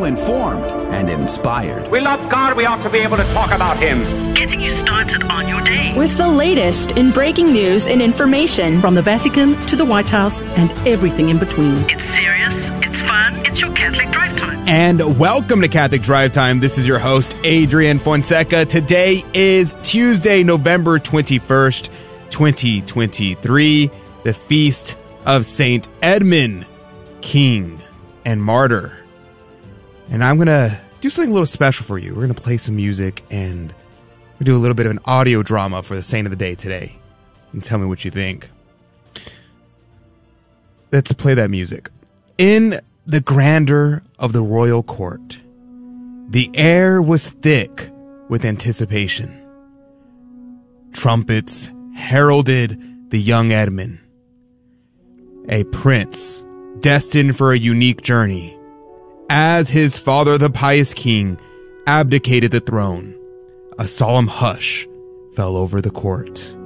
you informed and inspired. We love God, we ought to be able to talk about Him. Getting you started on your day. With the latest in breaking news and information from the Vatican to the White House and everything in between. It's serious, it's fun, it's your Catholic Drive Time. And welcome to Catholic Drive Time. This is your host, Adrian Fonseca. Today is Tuesday, November 21st, 2023, the feast of Saint Edmund, King and Martyr. And I'm going to do something a little special for you. We're going to play some music and we do a little bit of an audio drama for the saint of the day today. And tell me what you think. Let's play that music. In the grandeur of the royal court, the air was thick with anticipation. Trumpets heralded the young Edmund, a prince destined for a unique journey. As his father, the pious king, abdicated the throne, a solemn hush fell over the court.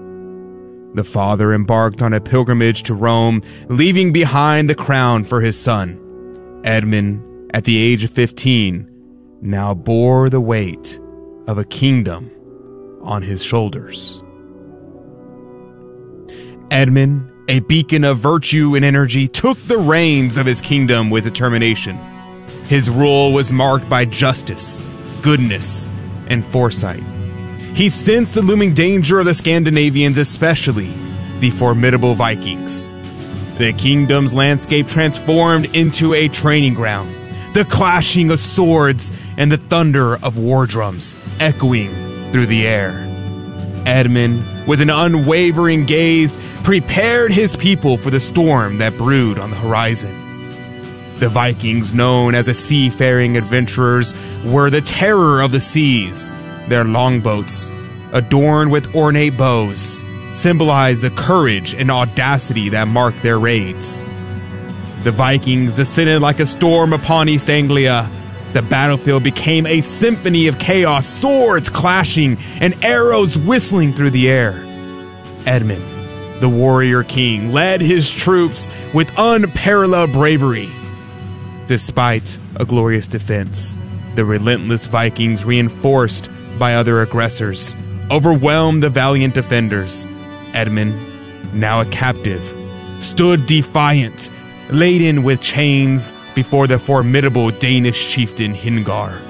The father embarked on a pilgrimage to Rome, leaving behind the crown for his son. Edmund, at the age of 15, now bore the weight of a kingdom on his shoulders. Edmund, a beacon of virtue and energy, took the reins of his kingdom with determination. His rule was marked by justice, goodness, and foresight. He sensed the looming danger of the Scandinavians, especially the formidable Vikings. The kingdom's landscape transformed into a training ground, the clashing of swords and the thunder of war drums echoing through the air. Edmund, with an unwavering gaze, prepared his people for the storm that brewed on the horizon. The Vikings, known as the seafaring adventurers, were the terror of the seas. Their longboats, adorned with ornate bows, symbolized the courage and audacity that marked their raids. The Vikings descended like a storm upon East Anglia. The battlefield became a symphony of chaos, swords clashing and arrows whistling through the air. Edmund, the warrior king, led his troops with unparalleled bravery. Despite a glorious defense, the relentless Vikings, reinforced by other aggressors, overwhelmed the valiant defenders. Edmund, now a captive, stood defiant, laden with chains before the formidable Danish chieftain Hingar.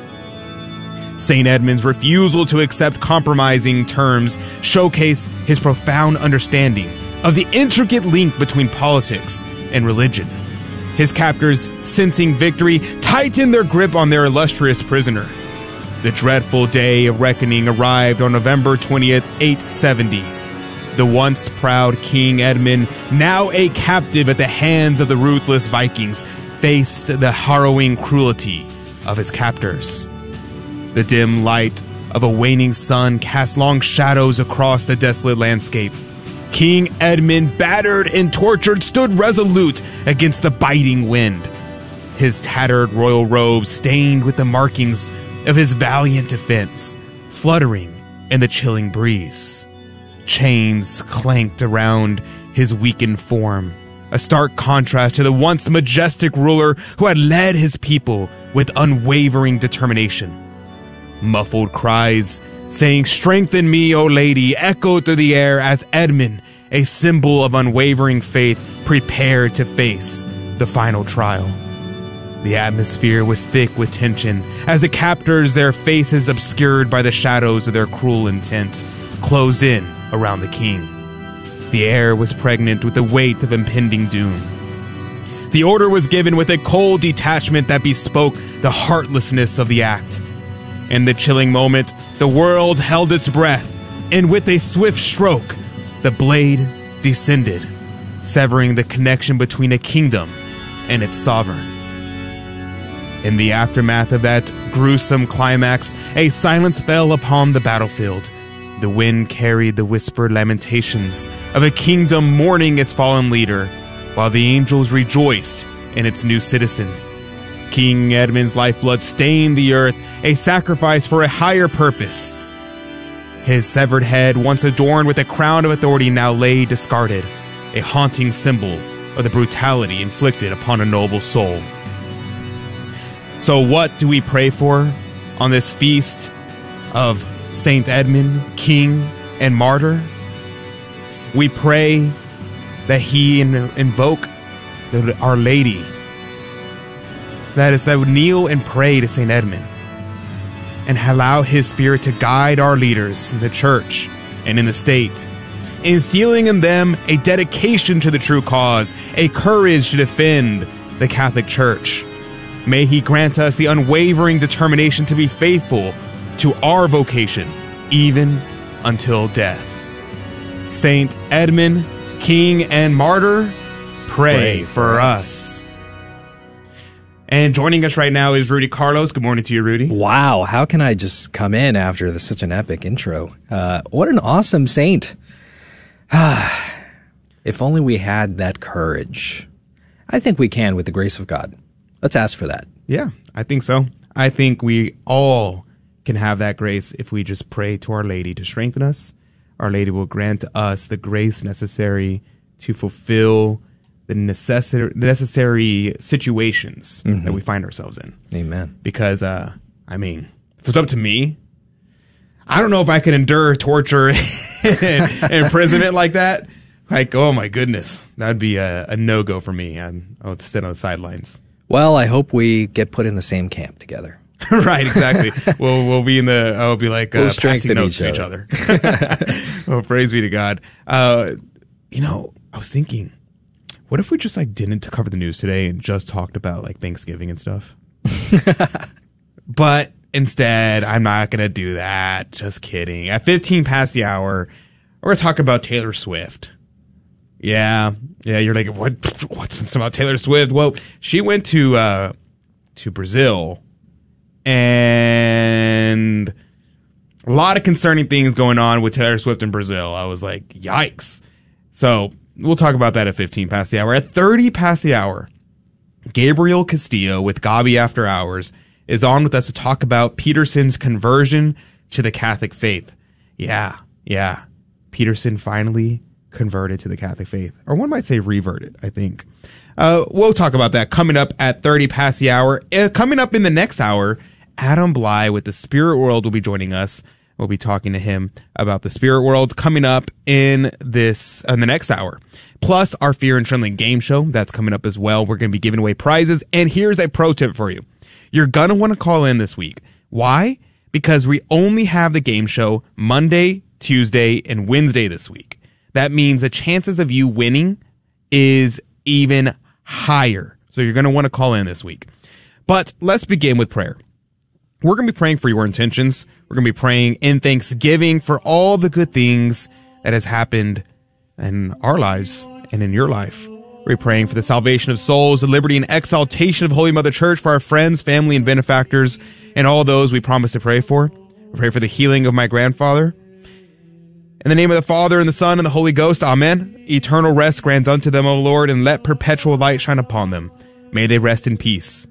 St. Edmund's refusal to accept compromising terms showcase his profound understanding of the intricate link between politics and religion. His captors, sensing victory, tightened their grip on their illustrious prisoner. The dreadful day of reckoning arrived on November 20th, 870. The once proud King Edmund, now a captive at the hands of the ruthless Vikings, faced the harrowing cruelty of his captors. The dim light of a waning sun cast long shadows across the desolate landscape. King Edmund, battered and tortured, stood resolute against the biting wind. His tattered royal robe stained with the markings of his valiant defense, fluttering in the chilling breeze. Chains clanked around his weakened form, a stark contrast to the once majestic ruler who had led his people with unwavering determination. Muffled cries saying, Strengthen me, O lady, echoed through the air as Edmund, a symbol of unwavering faith, prepared to face the final trial. The atmosphere was thick with tension as the captors, their faces obscured by the shadows of their cruel intent, closed in around the king. The air was pregnant with the weight of impending doom. The order was given with a cold detachment that bespoke the heartlessness of the act. In the chilling moment, the world held its breath, and with a swift stroke, the blade descended, severing the connection between a kingdom and its sovereign. In the aftermath of that gruesome climax, a silence fell upon the battlefield. The wind carried the whispered lamentations of a kingdom mourning its fallen leader, while the angels rejoiced in its new citizen. King Edmund's lifeblood stained the earth, a sacrifice for a higher purpose. His severed head, once adorned with a crown of authority, now lay discarded, a haunting symbol of the brutality inflicted upon a noble soul. So, what do we pray for on this feast of Saint Edmund, King and Martyr? We pray that he in- invoke Our Lady. That is, that would kneel and pray to Saint Edmund and allow his spirit to guide our leaders in the church and in the state, instilling in them a dedication to the true cause, a courage to defend the Catholic Church. May he grant us the unwavering determination to be faithful to our vocation, even until death. Saint Edmund, King and Martyr, pray, Pray for, for us. And joining us right now is Rudy Carlos. Good morning to you, Rudy. Wow, how can I just come in after this, such an epic intro? Uh, what an awesome saint. if only we had that courage. I think we can with the grace of God. Let's ask for that. Yeah, I think so. I think we all can have that grace if we just pray to Our Lady to strengthen us. Our Lady will grant us the grace necessary to fulfill the necessary necessary situations that we find ourselves in. Amen. Because, uh, I mean, if it's up to me, I don't know if I can endure torture and imprisonment like that. Like, oh my goodness, that'd be a, a no go for me. I'm, I would sit on the sidelines. Well, I hope we get put in the same camp together. right, exactly. we'll we'll be in the. I'll be like uh, We'll passing strengthen notes each to each other. well, praise be to God. Uh, you know, I was thinking, what if we just like didn't cover the news today and just talked about like Thanksgiving and stuff? but instead, I'm not gonna do that. Just kidding. At 15 past the hour, we're gonna talk about Taylor Swift. Yeah, yeah. You're like, what? What's this about Taylor Swift? Well, she went to uh, to Brazil, and a lot of concerning things going on with Taylor Swift in Brazil. I was like, yikes. So we'll talk about that at 15 past the hour. At 30 past the hour, Gabriel Castillo with Gabi After Hours is on with us to talk about Peterson's conversion to the Catholic faith. Yeah, yeah. Peterson finally converted to the Catholic faith, or one might say reverted, I think. Uh, we'll talk about that coming up at 30 past the hour. Uh, coming up in the next hour, Adam Blai with the Spirit World will be joining us. We'll be talking to him about the Spirit World coming up in this in the next hour. Plus our Fear and Trembling game show that's coming up as well. We're going to be giving away prizes. And here's a pro tip for you: you're gonna want to call in this week. Why? Because we only have the game show Monday, Tuesday, and Wednesday this week. That means the chances of you winning is even higher. So you're going to want to call in this week. But let's begin with prayer. We're going to be praying for your intentions. We're going to be praying in thanksgiving for all the good things that has happened in our lives and in your life. We're praying for the salvation of souls, the liberty and exaltation of Holy Mother Church for our friends, family, and benefactors, and all those we promise to pray for. We pray for the healing of my grandfather. In the name of the Father, and the Son, and the Holy Ghost, Amen. Eternal rest grant unto them, O Lord, and let perpetual light shine upon them. May they rest in peace.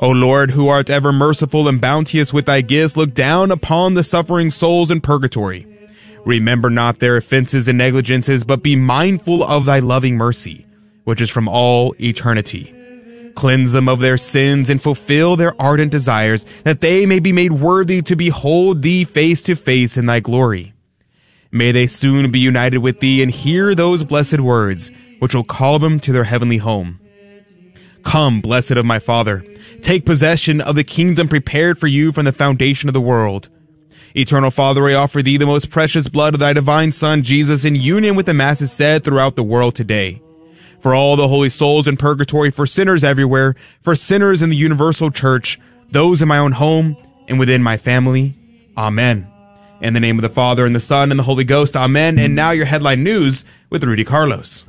O Lord, who art ever merciful and bounteous with thy gifts, look down upon the suffering souls in purgatory. Remember not their offenses and negligences, but be mindful of thy loving mercy, which is from all eternity. Cleanse them of their sins and fulfill their ardent desires, that they may be made worthy to behold thee face to face in thy glory. May they soon be united with thee and hear those blessed words, which will call them to their heavenly home. Come, blessed of my Father, take possession of the kingdom prepared for you from the foundation of the world. Eternal Father, I offer thee the most precious blood of thy divine Son, Jesus, in union with the masses said throughout the world today. For all the holy souls in purgatory, for sinners everywhere, for sinners in the universal church, those in my own home and within my family. Amen. In the name of the Father, and the Son, and the Holy Ghost. Amen. And now your headline news with Rudy Carlos.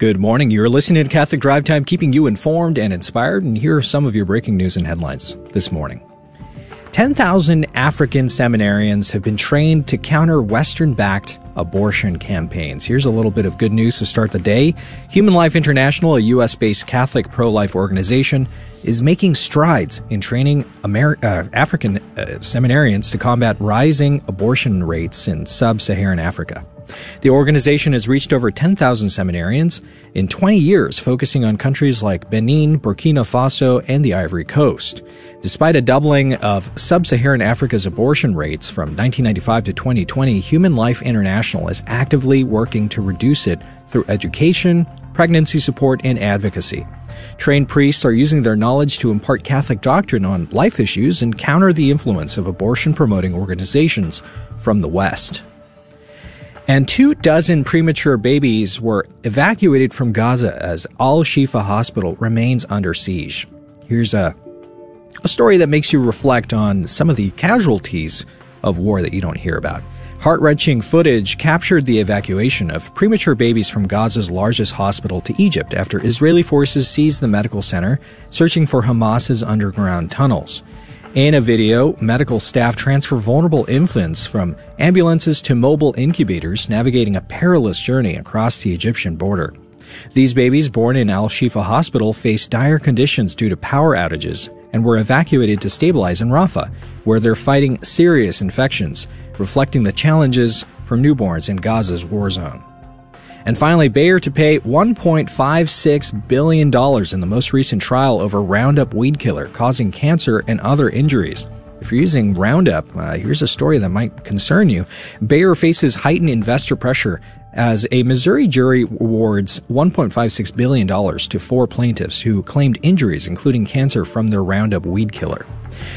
Good morning. You're listening to Catholic Drive Time, keeping you informed and inspired. And here are some of your breaking news and headlines this morning. 10,000 African seminarians have been trained to counter Western backed abortion campaigns. Here's a little bit of good news to start the day. Human Life International, a U.S. based Catholic pro life organization, is making strides in training uh, African uh, seminarians to combat rising abortion rates in sub Saharan Africa. The organization has reached over 10,000 seminarians in 20 years, focusing on countries like Benin, Burkina Faso, and the Ivory Coast. Despite a doubling of sub Saharan Africa's abortion rates from 1995 to 2020, Human Life International is actively working to reduce it through education, pregnancy support, and advocacy. Trained priests are using their knowledge to impart Catholic doctrine on life issues and counter the influence of abortion promoting organizations from the West. And two dozen premature babies were evacuated from Gaza as Al Shifa Hospital remains under siege. Here's a, a story that makes you reflect on some of the casualties of war that you don't hear about. Heart wrenching footage captured the evacuation of premature babies from Gaza's largest hospital to Egypt after Israeli forces seized the medical center, searching for Hamas's underground tunnels. In a video, medical staff transfer vulnerable infants from ambulances to mobile incubators, navigating a perilous journey across the Egyptian border. These babies born in Al Shifa Hospital faced dire conditions due to power outages and were evacuated to stabilize in Rafah, where they're fighting serious infections, reflecting the challenges for newborns in Gaza's war zone. And finally, Bayer to pay $1.56 billion in the most recent trial over Roundup weed killer causing cancer and other injuries. If you're using Roundup, uh, here's a story that might concern you. Bayer faces heightened investor pressure as a Missouri jury awards $1.56 billion to four plaintiffs who claimed injuries, including cancer, from their Roundup weed killer.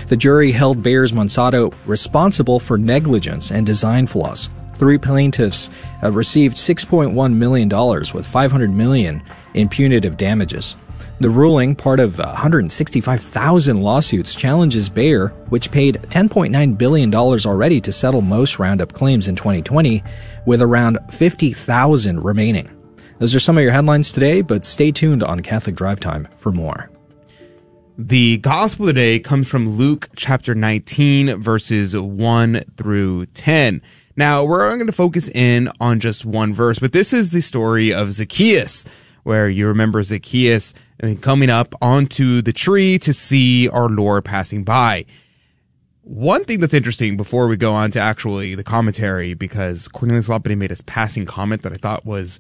The jury held Bayer's Monsanto responsible for negligence and design flaws. Three plaintiffs uh, received $6.1 million with 500 million in punitive damages. The ruling, part of 165,000 lawsuits, challenges Bayer, which paid $10.9 billion already to settle most Roundup claims in 2020, with around 50,000 remaining. Those are some of your headlines today, but stay tuned on Catholic Drive Time for more. The gospel today comes from Luke chapter 19, verses 1 through 10. Now, we're going to focus in on just one verse, but this is the story of Zacchaeus, where you remember Zacchaeus coming up onto the tree to see our Lord passing by. One thing that's interesting before we go on to actually the commentary, because Cornelius Lapide made a passing comment that I thought was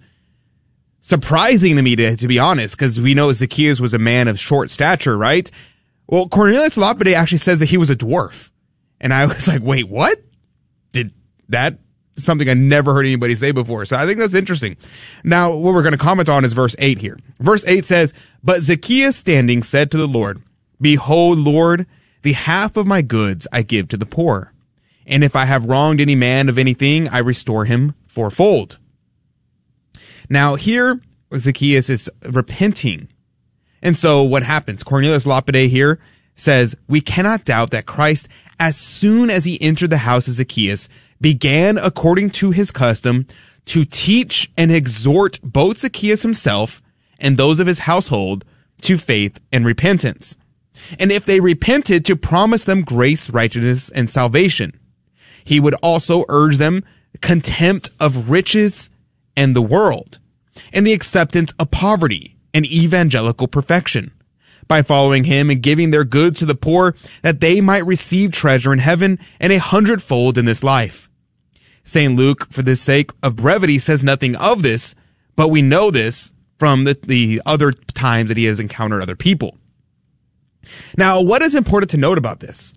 surprising to me, to, to be honest, because we know Zacchaeus was a man of short stature, right? Well, Cornelius Lapide actually says that he was a dwarf. And I was like, wait, what? Did that something I never heard anybody say before. So I think that's interesting. Now, what we're going to comment on is verse 8 here. Verse 8 says, But Zacchaeus standing said to the Lord, Behold, Lord, the half of my goods I give to the poor. And if I have wronged any man of anything, I restore him fourfold. Now here, Zacchaeus is repenting. And so what happens? Cornelius Lapide here says, we cannot doubt that Christ, as soon as he entered the house of Zacchaeus, began according to his custom to teach and exhort both Zacchaeus himself and those of his household to faith and repentance. And if they repented to promise them grace, righteousness, and salvation. He would also urge them contempt of riches and the world, and the acceptance of poverty and evangelical perfection by following him and giving their goods to the poor that they might receive treasure in heaven and a hundredfold in this life. St. Luke, for the sake of brevity, says nothing of this, but we know this from the, the other times that he has encountered other people. Now, what is important to note about this?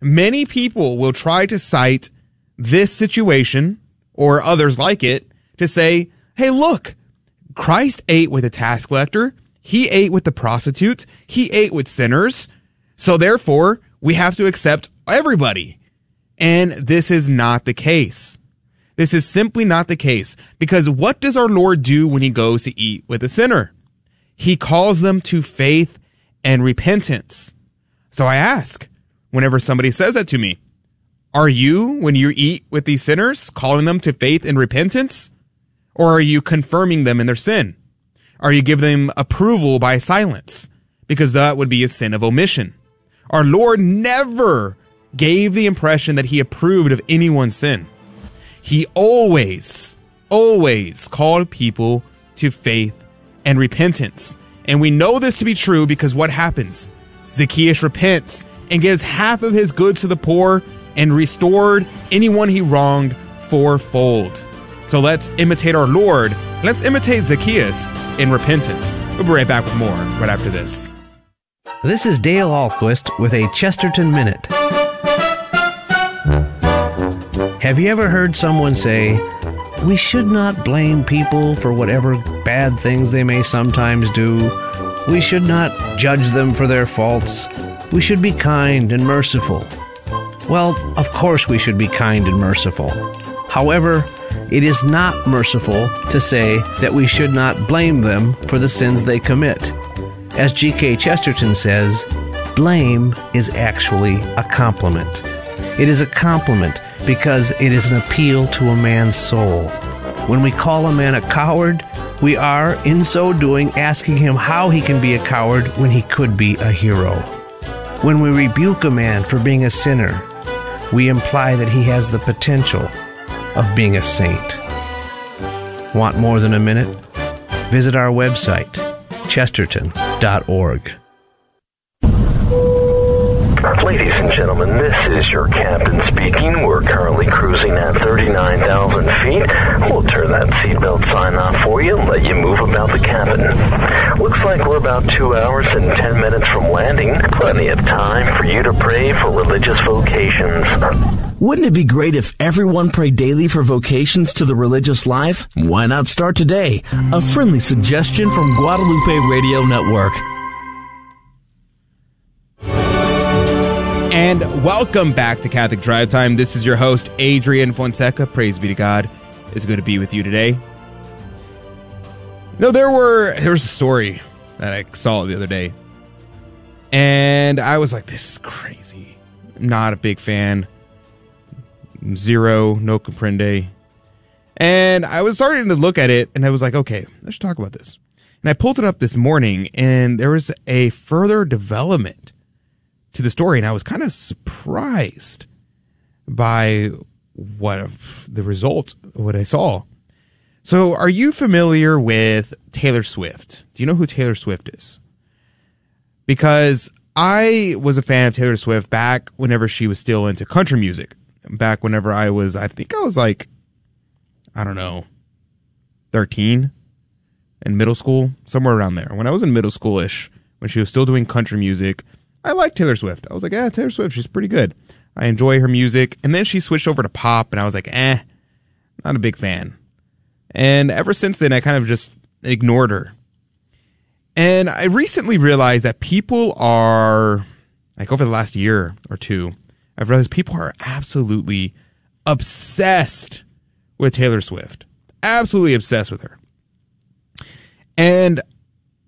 Many people will try to cite this situation or others like it to say, hey, look, Christ ate with a tax collector. He ate with the prostitute. He ate with sinners. So therefore, we have to accept everybody. And this is not the case. This is simply not the case because what does our Lord do when he goes to eat with a sinner? He calls them to faith and repentance. So I ask, whenever somebody says that to me, are you, when you eat with these sinners, calling them to faith and repentance? Or are you confirming them in their sin? Are you giving them approval by silence? Because that would be a sin of omission. Our Lord never gave the impression that he approved of anyone's sin. He always, always called people to faith and repentance. And we know this to be true because what happens? Zacchaeus repents and gives half of his goods to the poor and restored anyone he wronged fourfold. So let's imitate our Lord. Let's imitate Zacchaeus in repentance. We'll be right back with more right after this. This is Dale Ahlquist with a Chesterton Minute. Have you ever heard someone say, We should not blame people for whatever bad things they may sometimes do? We should not judge them for their faults. We should be kind and merciful. Well, of course we should be kind and merciful. However, it is not merciful to say that we should not blame them for the sins they commit. As G.K. Chesterton says, blame is actually a compliment. It is a compliment because it is an appeal to a man's soul. When we call a man a coward, we are, in so doing, asking him how he can be a coward when he could be a hero. When we rebuke a man for being a sinner, we imply that he has the potential of being a saint. Want more than a minute? Visit our website, chesterton.org. Ladies and gentlemen, this is your captain speaking. We're currently cruising at 39,000 feet. We'll turn that seatbelt sign off for you and let you move about the cabin. Looks like we're about two hours and 10 minutes from landing. Plenty of time for you to pray for religious vocations. Wouldn't it be great if everyone prayed daily for vocations to the religious life? Why not start today? A friendly suggestion from Guadalupe Radio Network. And welcome back to Catholic Drive Time. This is your host, Adrian Fonseca. Praise be to God. It's good to be with you today. No, there were there was a story that I saw the other day. And I was like, this is crazy. I'm Not a big fan. Zero, no comprende. And I was starting to look at it and I was like, okay, let's talk about this. And I pulled it up this morning and there was a further development to the story, and I was kind of surprised by what the result, what I saw. So, are you familiar with Taylor Swift? Do you know who Taylor Swift is? Because I was a fan of Taylor Swift back whenever she was still into country music. Back whenever I was, I think I was like, I don't know, 13 in middle school, somewhere around there. When I was in middle schoolish, when she was still doing country music, I liked Taylor Swift. I was like, yeah, Taylor Swift, she's pretty good. I enjoy her music. And then she switched over to pop, and I was like, eh, not a big fan. And ever since then, I kind of just ignored her. And I recently realized that people are, like over the last year or two, I've realized people are absolutely obsessed with Taylor Swift. Absolutely obsessed with her. And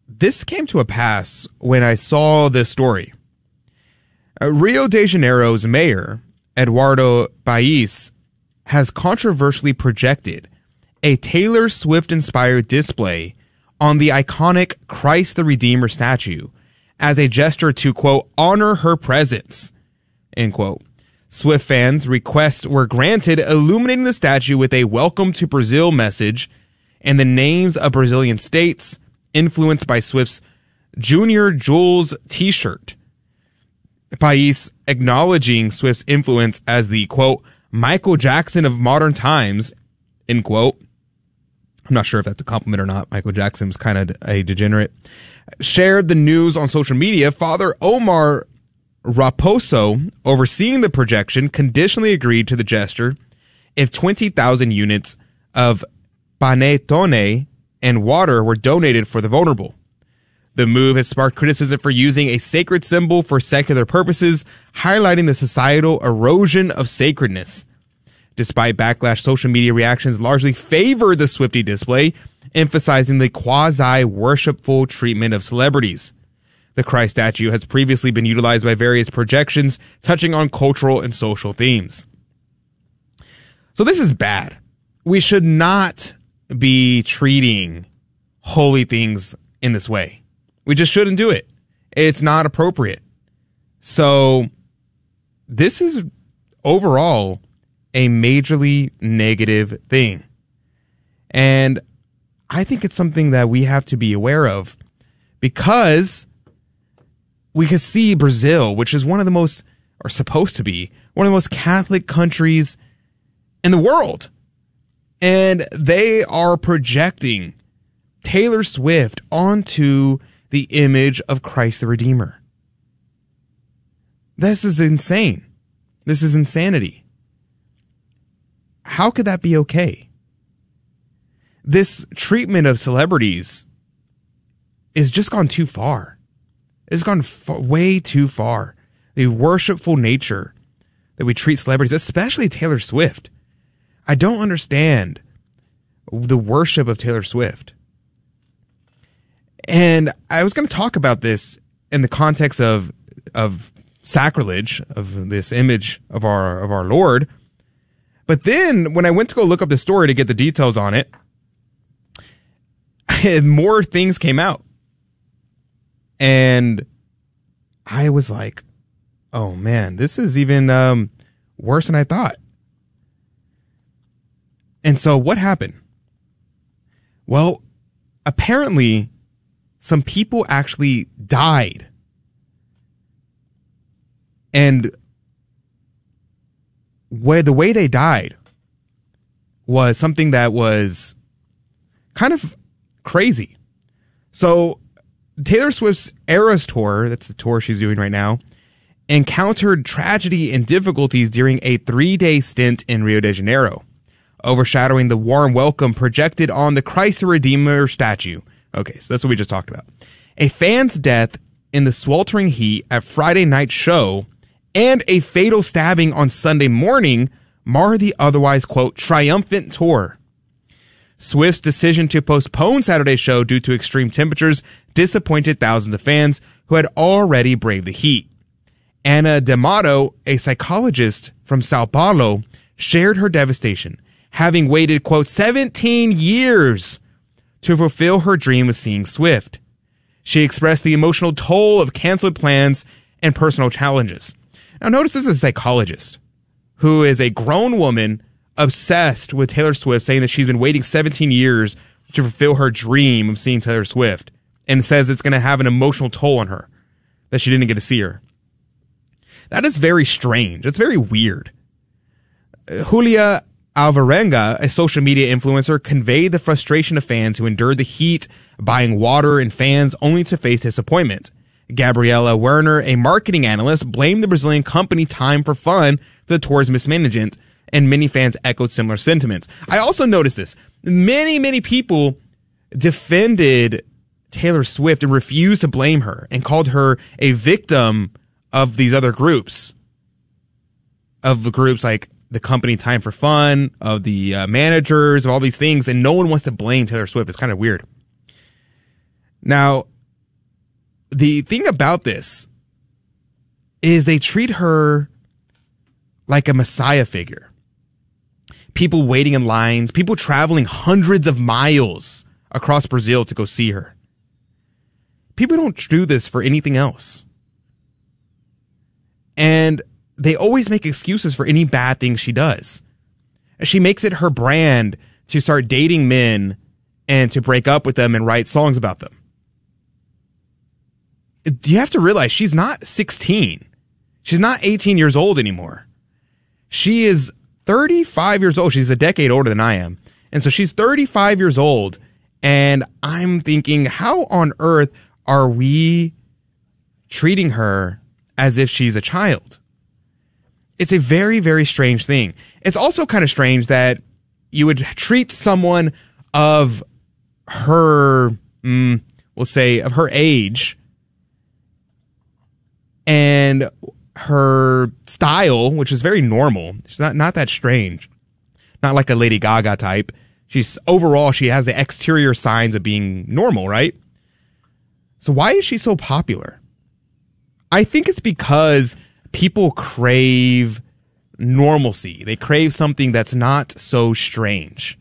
this came to a pass when I saw this story. Uh, Rio de Janeiro's mayor, Eduardo Paes, has controversially projected a Taylor Swift inspired display on the iconic Christ the Redeemer statue as a gesture to, quote, honor her presence, end quote. Swift fans' requests were granted, illuminating the statue with a welcome to Brazil message and the names of Brazilian states influenced by Swift's Junior Jewels t shirt. Paes acknowledging Swift's influence as the quote, Michael Jackson of modern times, end quote. I'm not sure if that's a compliment or not. Michael Jackson was kind of a degenerate. Shared the news on social media. Father Omar Raposo, overseeing the projection, conditionally agreed to the gesture if 20,000 units of panettone and water were donated for the vulnerable. The move has sparked criticism for using a sacred symbol for secular purposes, highlighting the societal erosion of sacredness. Despite backlash, social media reactions largely favor the Swiftie display, emphasizing the quasi worshipful treatment of celebrities. The Christ statue has previously been utilized by various projections touching on cultural and social themes. So this is bad. We should not be treating holy things in this way. We just shouldn't do it. It's not appropriate. So this is overall a majorly negative thing. And I think it's something that we have to be aware of because we can see Brazil, which is one of the most, or supposed to be, one of the most Catholic countries in the world. And they are projecting Taylor Swift onto the image of Christ the Redeemer. This is insane. This is insanity. How could that be okay? This treatment of celebrities is just gone too far. It's gone f- way too far. The worshipful nature that we treat celebrities, especially Taylor Swift. I don't understand the worship of Taylor Swift. And I was going to talk about this in the context of of sacrilege of this image of our of our Lord. But then when I went to go look up the story to get the details on it, more things came out. And I was like, "Oh man, this is even um, worse than I thought." And so what happened? Well, apparently some people actually died. And where the way they died was something that was kind of crazy. So Taylor Swift's Eras tour, that's the tour she's doing right now, encountered tragedy and difficulties during a three day stint in Rio de Janeiro, overshadowing the warm welcome projected on the Christ the Redeemer statue. Okay, so that's what we just talked about. A fan's death in the sweltering heat at Friday night show and a fatal stabbing on Sunday morning mar the otherwise, quote, triumphant tour. Swift's decision to postpone Saturday's show due to extreme temperatures disappointed thousands of fans who had already braved the heat. Anna D'Amato, a psychologist from Sao Paulo, shared her devastation, having waited, quote, 17 years to fulfill her dream of seeing Swift. She expressed the emotional toll of canceled plans and personal challenges. Now, notice this is a psychologist who is a grown woman obsessed with Taylor Swift, saying that she's been waiting 17 years to fulfill her dream of seeing Taylor Swift and says it's going to have an emotional toll on her that she didn't get to see her. That is very strange. It's very weird. Julia Alvarenga, a social media influencer, conveyed the frustration of fans who endured the heat, buying water and fans only to face disappointment. Gabriela Werner, a marketing analyst, blamed the Brazilian company Time for Fun for the tour's mismanagement, and many fans echoed similar sentiments. I also noticed this. Many, many people defended Taylor Swift and refused to blame her and called her a victim of these other groups. Of the groups like the company Time for Fun, of the uh, managers, of all these things, and no one wants to blame Taylor Swift. It's kind of weird. Now, the thing about this is they treat her like a messiah figure. People waiting in lines, people traveling hundreds of miles across Brazil to go see her. People don't do this for anything else. And they always make excuses for any bad thing she does. She makes it her brand to start dating men and to break up with them and write songs about them. You have to realize she's not 16. She's not 18 years old anymore. She is 35 years old. She's a decade older than I am. And so she's 35 years old. And I'm thinking, how on earth are we treating her as if she's a child? It's a very, very strange thing. It's also kind of strange that you would treat someone of her, mm, we'll say, of her age and her style, which is very normal. She's not, not that strange. Not like a Lady Gaga type. She's overall, she has the exterior signs of being normal, right? So why is she so popular? I think it's because people crave normalcy. They crave something that's not so strange.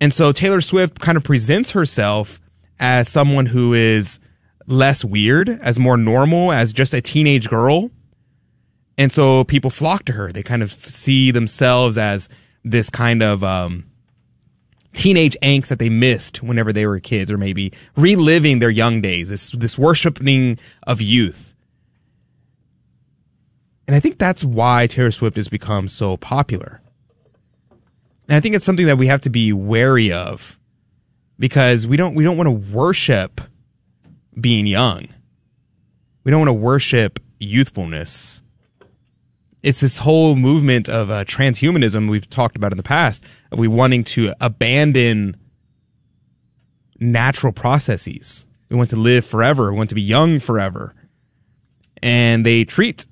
And so Taylor Swift kind of presents herself as someone who is less weird, as more normal, as just a teenage girl. And so people flock to her. They kind of see themselves as this kind of um, teenage angst that they missed whenever they were kids, or maybe reliving their young days, this, this worshiping of youth. And I think that's why Taylor Swift has become so popular. And I think it's something that we have to be wary of because we don't we don't want to worship being young. We don't want to worship youthfulness. It's this whole movement of uh, transhumanism we've talked about in the past of we wanting to abandon natural processes. We want to live forever. We want to be young forever. And they treat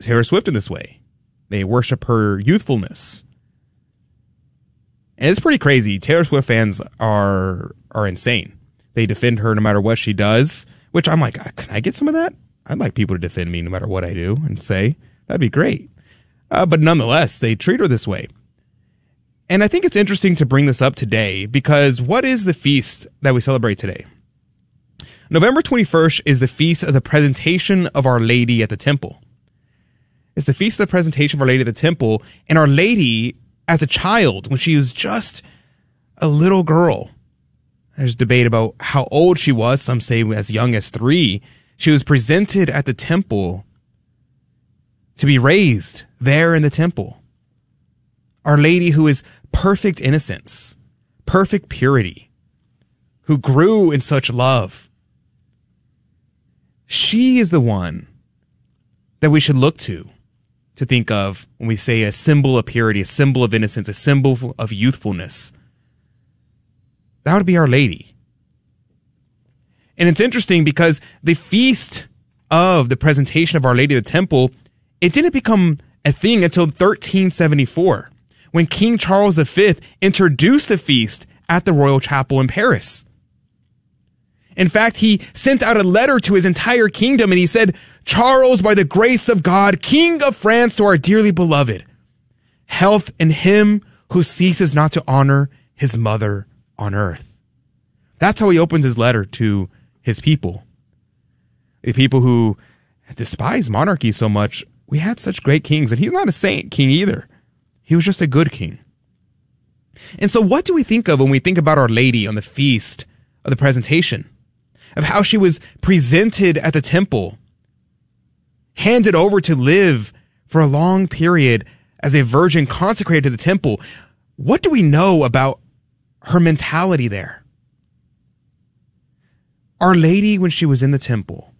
Taylor Swift in this way. They worship her youthfulness. And it's pretty crazy. Taylor Swift fans are are insane. They defend her no matter what she does, which I'm like, can I get some of that? I'd like people to defend me no matter what I do and say that'd be great. Uh, but nonetheless, they treat her this way. And I think it's interesting to bring this up today because what is the feast that we celebrate today? November 21st is the feast of the presentation of Our Lady at the temple. It's the feast of the presentation of Our Lady at the temple, and Our Lady, as a child, when she was just a little girl, there's debate about how old she was. Some say as young as three. She was presented at the temple to be raised there in the temple. Our Lady, who is perfect innocence, perfect purity, who grew in such love. She is the one that we should look to to think of when we say a symbol of purity, a symbol of innocence, a symbol of youthfulness. That would be Our Lady. And it's interesting because the feast of the presentation of Our Lady of the Temple, it didn't become a thing until 1374 when King Charles V introduced the feast at the Royal Chapel in Paris. In fact, he sent out a letter to his entire kingdom and he said, Charles, by the grace of God, King of France, to our dearly beloved, health in him who ceases not to honor his mother on earth. That's how he opens his letter to his people. The people who despise monarchy so much. We had such great kings, and he's not a saint king either. He was just a good king. And so, what do we think of when we think about Our Lady on the feast of the presentation? Of how she was presented at the temple, handed over to live for a long period as a virgin consecrated to the temple. What do we know about her mentality there? Our Lady, when she was in the temple,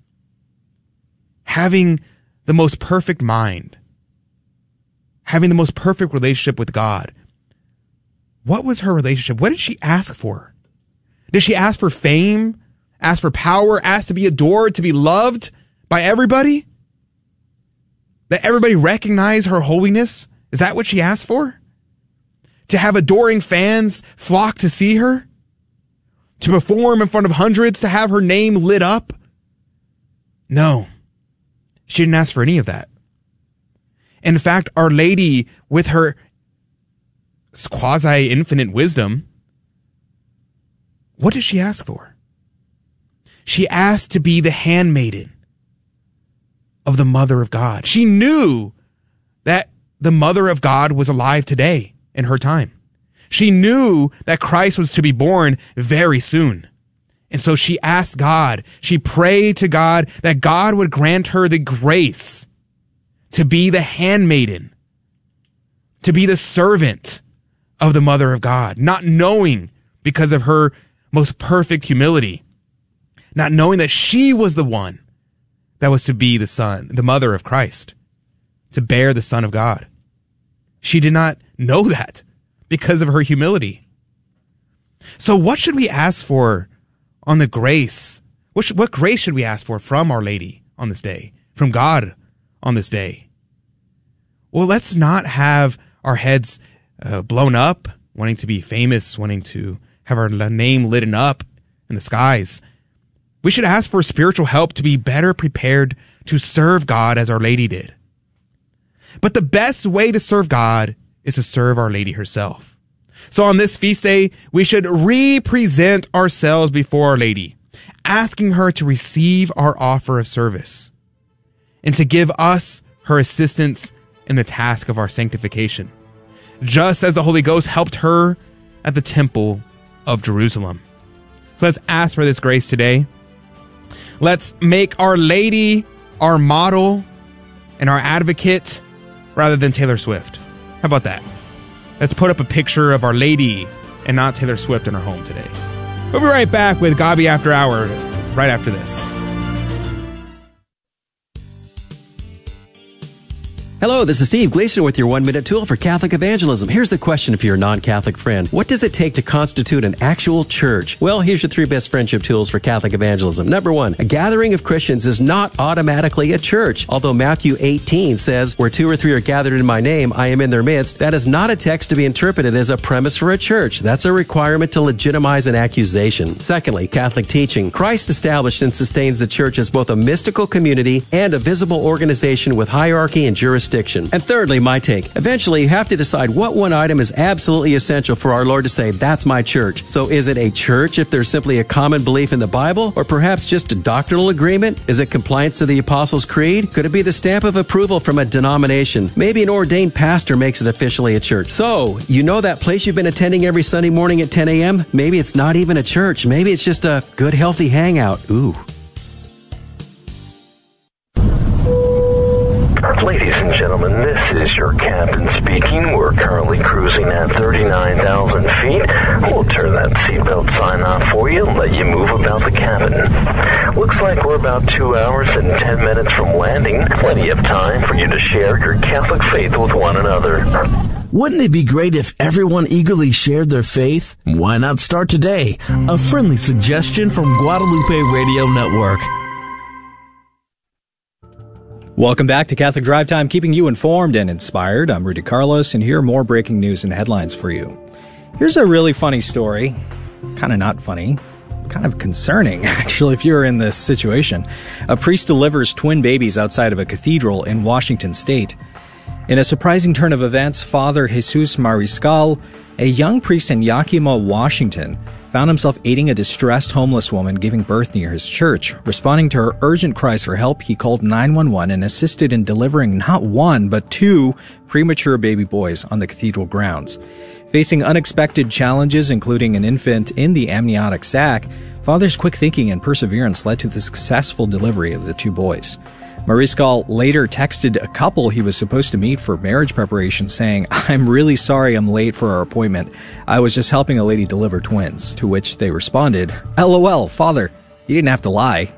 having the most perfect mind, having the most perfect relationship with God. What was her relationship? What did she ask for? Did she ask for fame? Ask for power? Ask to be adored, to be loved by everybody? That everybody recognize her holiness? Is that what she asked for? To have adoring fans flock to see her? To perform in front of hundreds? To have her name lit up? No. She didn't ask for any of that. In fact, Our Lady, with her quasi infinite wisdom, what did she ask for? She asked to be the handmaiden of the Mother of God. She knew that the Mother of God was alive today in her time. She knew that Christ was to be born very soon. And so she asked God, she prayed to God that God would grant her the grace to be the handmaiden, to be the servant of the mother of God, not knowing because of her most perfect humility, not knowing that she was the one that was to be the son, the mother of Christ, to bear the son of God. She did not know that because of her humility. So what should we ask for on the grace? What, should, what grace should we ask for from Our Lady on this day, from God on this day? Well, let's not have our heads uh, blown up, wanting to be famous, wanting to have our name lit up in the skies. We should ask for spiritual help to be better prepared to serve God as Our Lady did. But the best way to serve God is to serve Our Lady herself. So on this feast day, we should represent ourselves before Our Lady, asking her to receive our offer of service and to give us her assistance in the task of our sanctification, just as the Holy Ghost helped her at the temple of Jerusalem. So let's ask for this grace today. Let's make Our Lady our model and our advocate rather than Taylor Swift. How about that? Let's put up a picture of Our Lady and not Taylor Swift in our home today. We'll be right back with Gabi After Hour right after this. Hello, this is Steve Gleason with your one minute tool for Catholic evangelism. Here's the question for your non Catholic friend What does it take to constitute an actual church? Well, here's your three best friendship tools for Catholic evangelism. Number one, a gathering of Christians is not automatically a church. Although Matthew 18 says, Where two or three are gathered in my name, I am in their midst, that is not a text to be interpreted as a premise for a church. That's a requirement to legitimize an accusation. Secondly, Catholic teaching. Christ established and sustains the church as both a mystical community and a visible organization with hierarchy and jurisdiction. And thirdly, my take. Eventually, you have to decide what one item is absolutely essential for our Lord to say, that's my church. So is it a church if there's simply a common belief in the Bible? Or perhaps just a doctrinal agreement? Is it compliance to the Apostles' Creed? Could it be the stamp of approval from a denomination? Maybe an ordained pastor makes it officially a church. So, you know that place you've been attending every Sunday morning at 10 a.m.? Maybe it's not even a church. Maybe it's just a good, healthy hangout. Ooh. Ladies and gentlemen, this is your captain speaking. We're currently cruising at 39,000 feet. We'll turn that seatbelt sign off for you and let you move about the cabin. Looks like we're about two hours and 10 minutes from landing. Plenty of time for you to share your Catholic faith with one another. Wouldn't it be great if everyone eagerly shared their faith? Why not start today? A friendly suggestion from Guadalupe Radio Network. Welcome back to Catholic Drive Time, keeping you informed and inspired. I'm Rudy Carlos, and here are more breaking news and headlines for you. Here's a really funny story. Kind of not funny, kind of concerning, actually, if you're in this situation. A priest delivers twin babies outside of a cathedral in Washington state. In a surprising turn of events, Father Jesus Mariscal, a young priest in Yakima, Washington, found himself aiding a distressed homeless woman giving birth near his church. Responding to her urgent cries for help, he called 911 and assisted in delivering not one, but two premature baby boys on the cathedral grounds. Facing unexpected challenges, including an infant in the amniotic sac, Father's quick thinking and perseverance led to the successful delivery of the two boys. Mariscal later texted a couple he was supposed to meet for marriage preparation saying, I'm really sorry I'm late for our appointment. I was just helping a lady deliver twins. To which they responded, LOL, father, you didn't have to lie.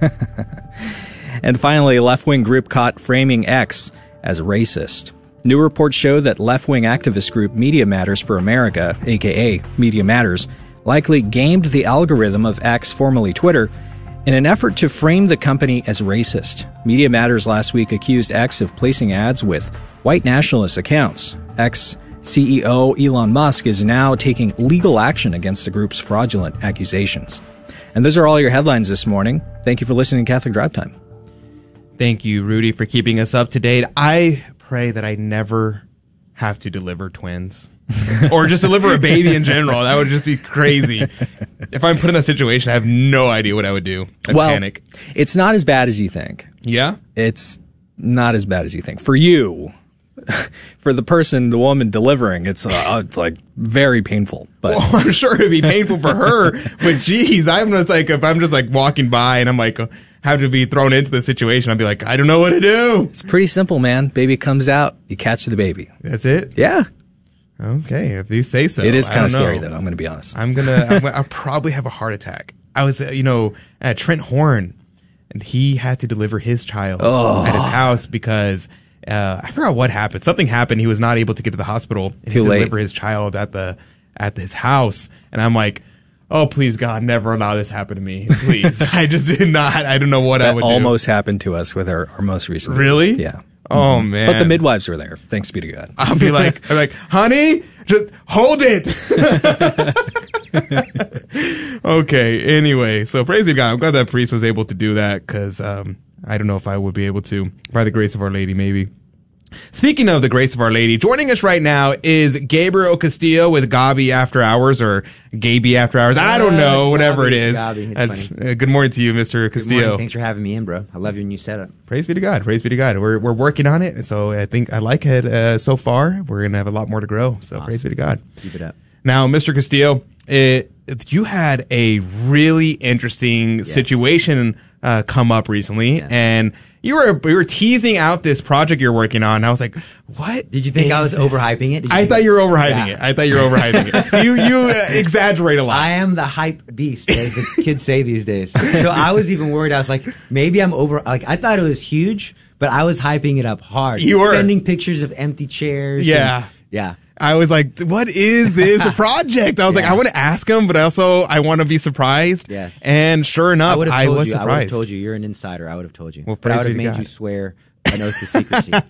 and finally, left wing group caught framing X as racist. New reports show that left wing activist group Media Matters for America, aka Media Matters, likely gamed the algorithm of X, formerly Twitter, in an effort to frame the company as racist. Media Matters last week accused X of placing ads with white nationalist accounts. X CEO Elon Musk is now taking legal action against the group's fraudulent accusations. And those are all your headlines this morning. Thank you for listening to Catholic Drive Time. Thank you, Rudy, for keeping us up to date. I pray that I never have to deliver twins or just deliver a baby in general. That would just be crazy. If I'm put in that situation, I have no idea what I would do. I'd well, panic. It's not as bad as you think. Yeah? It's not as bad as you think. For you, for the person, the woman delivering, it's uh, like very painful. But well, I'm sure it'd be painful for her. But geez, I'm just like if I'm just like walking by and I'm like have to be thrown into the situation, I'd be like, I don't know what to do. It's pretty simple, man. Baby comes out, you catch the baby. That's it. Yeah. Okay, if you say so. It is kind of scary, though. I'm going to be honest. I'm gonna. I'm, I'll probably have a heart attack. I was, uh, you know, at Trent Horn, and he had to deliver his child Oh. at his house because uh, I forgot what happened. Something happened. He was not able to get to the hospital. and he Too to late. Deliver his child at the at his house, and I'm like. Oh please God, never allow this happen to me, please. I just did not. I don't know what I would almost happened to us with our, our most recent. Really? Yeah. Oh Mhm. man. But the midwives were there. Thanks be to God. I'll be like, I'm like, honey, just hold it. okay. Anyway, so praise be to God. I'm glad that priest was able to do that because um, I don't know if I would be able to by the grace of Our Lady, maybe. Speaking of the grace of Our Lady, joining us right now is Gabriel Castillo with Gabi After Hours or Gaby After Hours. I don't Uh, know, it's whatever Gabi, it it's. Gabi, it's Uh, uh, good morning to you, Mr. Castillo. Thanks for having me in, bro. I love your new setup. Praise be to God. Praise be to God. We're we're working on it, so I think I like it uh, so far. We're gonna have a lot more to grow. So praise be to God. Keep it up. Now, Mr. Castillo, it, you had a really interesting situation uh, come up recently, and you were you were teasing out this project you're working on. I was like, "What Did you think I was this? overhyping it? I thought you were overhyping Yeah. it. I thought you were overhyping it. You you uh, exaggerate a lot. I am the hype beast, as the kids say these days. So I was even worried. I was like, maybe I'm over. Like I thought it was huge, but I was hyping it up hard. You were. sending pictures of empty chairs. Yeah. and- yeah. I was like, "What is this project?" I was like, "I want to ask him, but I also I want to be surprised." Yes. And sure I enough, would I, have told was you. I would have told you. You're an insider. I would have told you. Well, but I would have made you swear an oath to secrecy.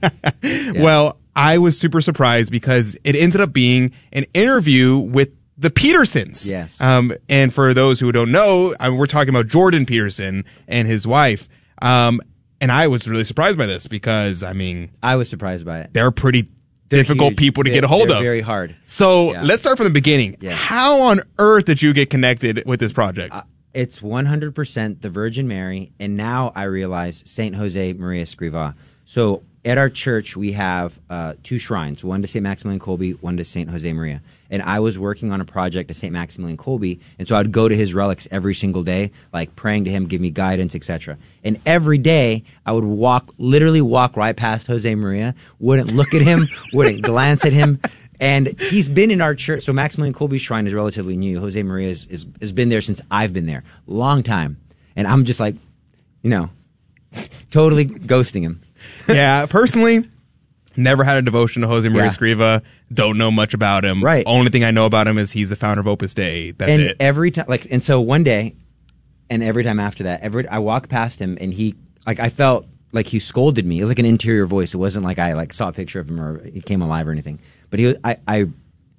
Yeah. Well, I was super surprised because it ended up being an interview with the Petersons. Yes. Um, and for those who don't know, I we're talking about Jordan Peterson and his wife. Um, and I was really surprised by this because, I mean, I was surprised by it. they're pretty They're difficult huge. people to They're- get a hold of. Very hard. So Yeah. let's start from the beginning. Yeah. How on earth did you get connected with this project? Uh, It's 100% the Virgin Mary, and now I realize Saint Jose Maria Escriva. So at our church, we have uh, two shrines: one to Saint Maximilian Kolbe, one to Saint Jose Maria. And I was working on a project to Saint Maximilian Kolbe, and so I'd go to his relics every single day, like praying to him, give me guidance, etc. And every day, I would walk, literally walk right past Jose Maria, wouldn't look at him, wouldn't glance at him. And he's been in our church. So Maximilian Kolbe's shrine is relatively new. Jose Maria is, is, has been there since I've been there. Long time. And I'm just like, you know, totally ghosting him. yeah, personally, never had a devotion to Jose Maria Yeah. Escriva. Don't know much about him. Right. Only thing I know about him is he's the founder of Opus Dei. That's and it. every time, like, and so one day, and every time after that, every I walked past him, and he, like, I felt like he scolded me. It was like an interior voice. It wasn't like I like saw a picture of him or he came alive or anything. But he, was, I, I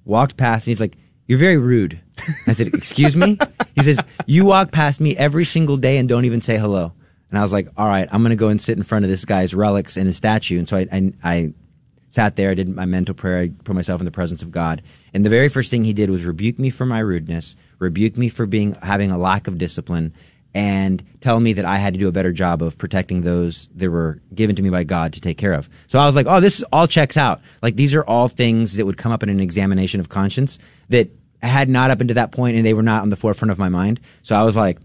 walked past, and he's like, "You're very rude." I said, "Excuse me." He says, "You walk past me every single day and don't even say hello." And I was like, "All right, I'm gonna go and sit in front of this guy's relics and his statue." And so I, I, I sat there, I did my mental prayer, I put myself in the presence of God. And the very first thing he did was rebuke me for my rudeness, rebuke me for being having a lack of discipline, and tell me that I had to do a better job of protecting those that were given to me by God to take care of. So I was like, oh, this all checks out. Like these are all things that would come up in an examination of conscience that had not up until that point and they were not on the forefront of my mind. So I was like,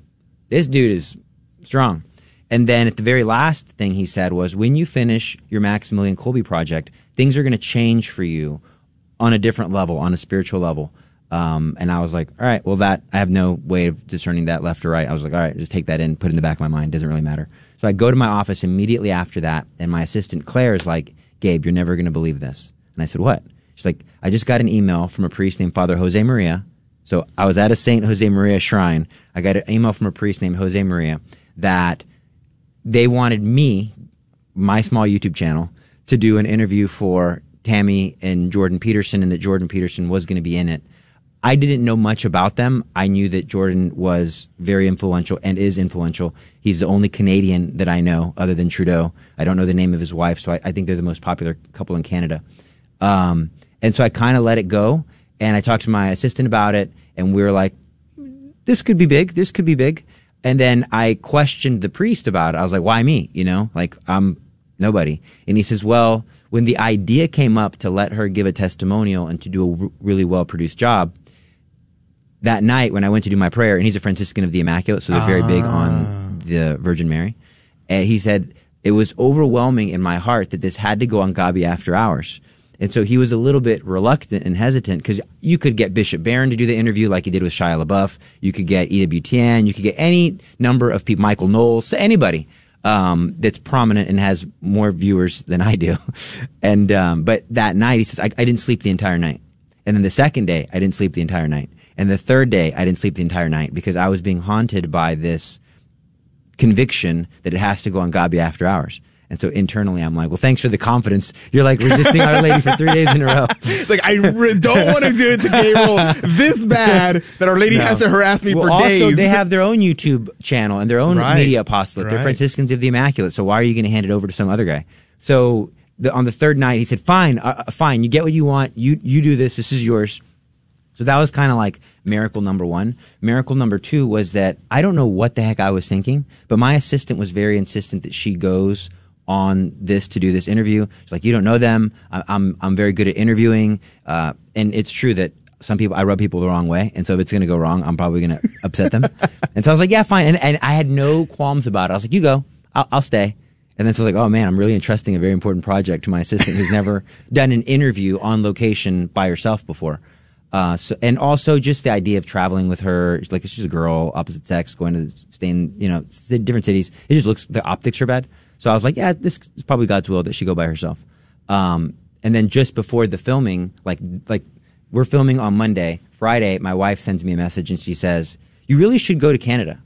this dude is strong. And then at the very last thing he said was, when you finish your Maximilian Kolbe project, things are going to change for you on a different level, on a spiritual level. Um, and I was like, all right, well, that I have no way of discerning that left or right. I was like, all right, just take that in, put it in the back of my mind. Doesn't really matter. So I go to my office immediately after that, and my assistant Claire is like, Gabe, you're never going to believe this. And I said, what? She's like, I just got an email from a priest named Father Jose Maria. So I was at a Saint Jose Maria shrine. I got an email from a priest named Jose Maria that they wanted me, my small YouTube channel, to do an interview for Tammy and Jordan Peterson, and that Jordan Peterson was going to be in it. I didn't know much about them. I knew that Jordan was very influential and is influential. He's the only Canadian that I know other than Trudeau. I don't know the name of his wife, so I, I think they're the most popular couple in Canada. Um, and so I kind of let it go, and I talked to my assistant about it, and we were like, this could be big. This could be big. And then I questioned the priest about it. I was like, why me? You know, like I'm nobody. And he says, well, when the idea came up to let her give a testimonial and to do a r- really well produced job, that night when I went to do my prayer, and he's a Franciscan of the Immaculate, so they're very big on ah. the Virgin Mary. And he said, it was overwhelming in my heart that this had to go on Gabi after hours. And so he was a little bit reluctant and hesitant because you could get Bishop Barron to do the interview like he did with Shia LaBeouf. You could get EWTN. You could get any number of people, Michael Knowles, anybody um, that's prominent and has more viewers than I do. And um, but that night he says I, I didn't sleep the entire night. And then the second day I didn't sleep the entire night. And the third day I didn't sleep the entire night because I was being haunted by this conviction that it has to go on Gabi after hours. And so internally, I'm like, well, thanks for the confidence. You're like resisting Our Lady for three days in a row. It's like I re- don't want to do it to Gabriel this bad that Our Lady No. has to harass me well, for also, days. they have their own YouTube channel and their own Right. media apostolate. They're Franciscans of the Immaculate. So why are you going to hand it over to some other guy? So the, on the third night, he said, "Fine, uh, uh, fine. You get what you want. You you do this. This is yours." So that was kind of like miracle number one. Miracle number two was that I don't know what the heck I was thinking, but my assistant was very insistent that she goes on this to do this interview. She's like, "You don't know them. I- I'm I'm very good at interviewing," uh, and it's true that some people I rub people the wrong way, and so if it's going to go wrong, I'm probably going to upset them. and so I was like, yeah, fine. And, and I had no qualms about it. I was like, you go, I'll, I'll stay. And then so I was like, oh man, I'm really entrusting a very important project to my assistant who's never done an interview on location by herself before. Uh, so, and also just the idea of traveling with her, like she's a girl, opposite sex, going to stay in, you know, different cities. It just looks, the optics are bad. So I was like, yeah, this is probably God's will that she go by herself. Um, and then just before the filming, like, like we're filming on Monday, Friday, my wife sends me a message and she says, you really should go to Canada.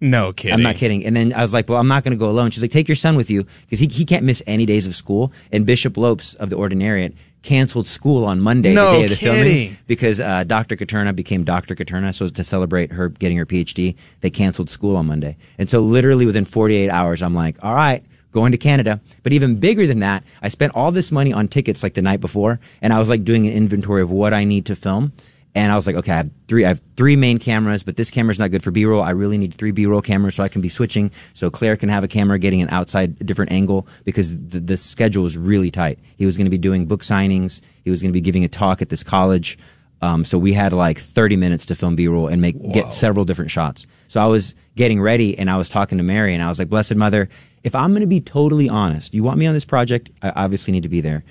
No kidding. I'm not kidding. And then I was like, well, I'm not going to go alone. She's like, take your son with you because he, he can't miss any days of school. And Bishop Lopes of the Ordinariate canceled school on Monday, No the day of the filming, because uh, Dr. Katerna became Dr. Katerna. So to celebrate her getting her PhD, they canceled school on Monday. And so literally within 48 hours, I'm like, all right, going to Canada. But even bigger than that, I spent all this money on tickets like the night before, and I was like doing an inventory of what I need to film. And I was like, okay, I have three, I have three main cameras, but this camera's not good for B-roll. I really need three B-roll cameras so I can be switching. So Claire can have a camera getting an outside different angle because the, the schedule is really tight. He was going to be doing book signings. He was going to be giving a talk at this college. Um, so we had like 30 minutes to film B-roll and make, get several different shots. So I was getting ready and I was talking to Mary and I was like, blessed mother, if I'm going to be totally honest, you want me on this project? I obviously need to be there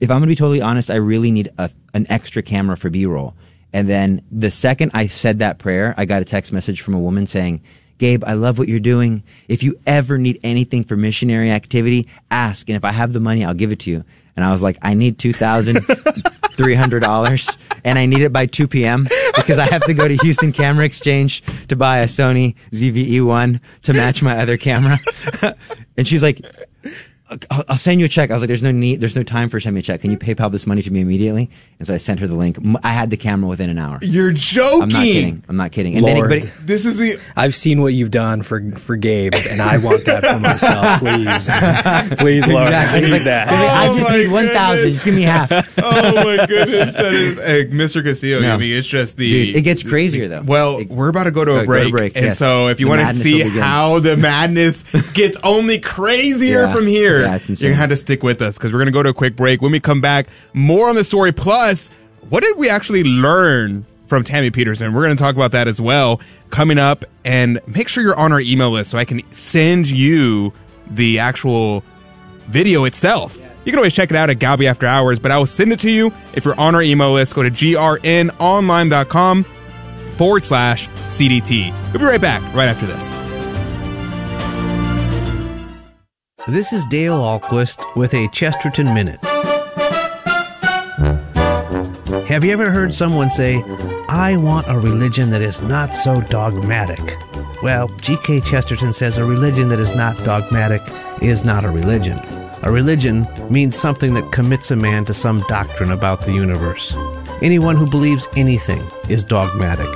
if I'm going to be totally honest, I really need a, an extra camera for B-roll. And then the second I said that prayer, I got a text message from a woman saying, Gabe, I love what you're doing. If you ever need anything for missionary activity, ask. And if I have the money, I'll give it to you. And I was like, I need $2,300 and I need it by 2 p.m. because I have to go to Houston Camera Exchange to buy a Sony ZVE1 to match my other camera. and she's like, I'll, I'll send you a check. I was like, there's no need, there's no time for sending me a check. Can you PayPal this money to me immediately? And so I sent her the link. I had the camera within an hour. You're joking. I'm not kidding. I'm not kidding. And Lord. then, but This is the I've seen what you've done for for Gabe, and I want that for myself. Please, please, Lord, Exactly. I need like, that. I just Oh need 1,000. Just give me half. oh my goodness, that is uh, Mr. Castillo. No. I mean, it's just the. Dude, it gets crazier though. well, we're about to go to Go- a go to break, break, and yes. so if you The want to see how the madness gets only crazier Yeah. from here, Yeah, you're gonna have to stick with us because we're gonna go to a quick break. When we come back, more on the story. Plus, what did we actually learn from Tammy Peterson? We're gonna talk about that as well coming up, and make sure you're on our email list so I can send you the actual video itself. You can always check it out at Gabi After Hours, but I will send it to you if you're on our email list. Go to grnonline.com forward slash CDT. We'll be right back right after this. This is Dale Ahlquist with a Chesterton Minute. Have you ever heard someone say, I want a religion that is not so dogmatic? Well, G.K. Chesterton says a religion that is not dogmatic is not a religion. A religion means something that commits a man to some doctrine about the universe. Anyone who believes anything is dogmatic.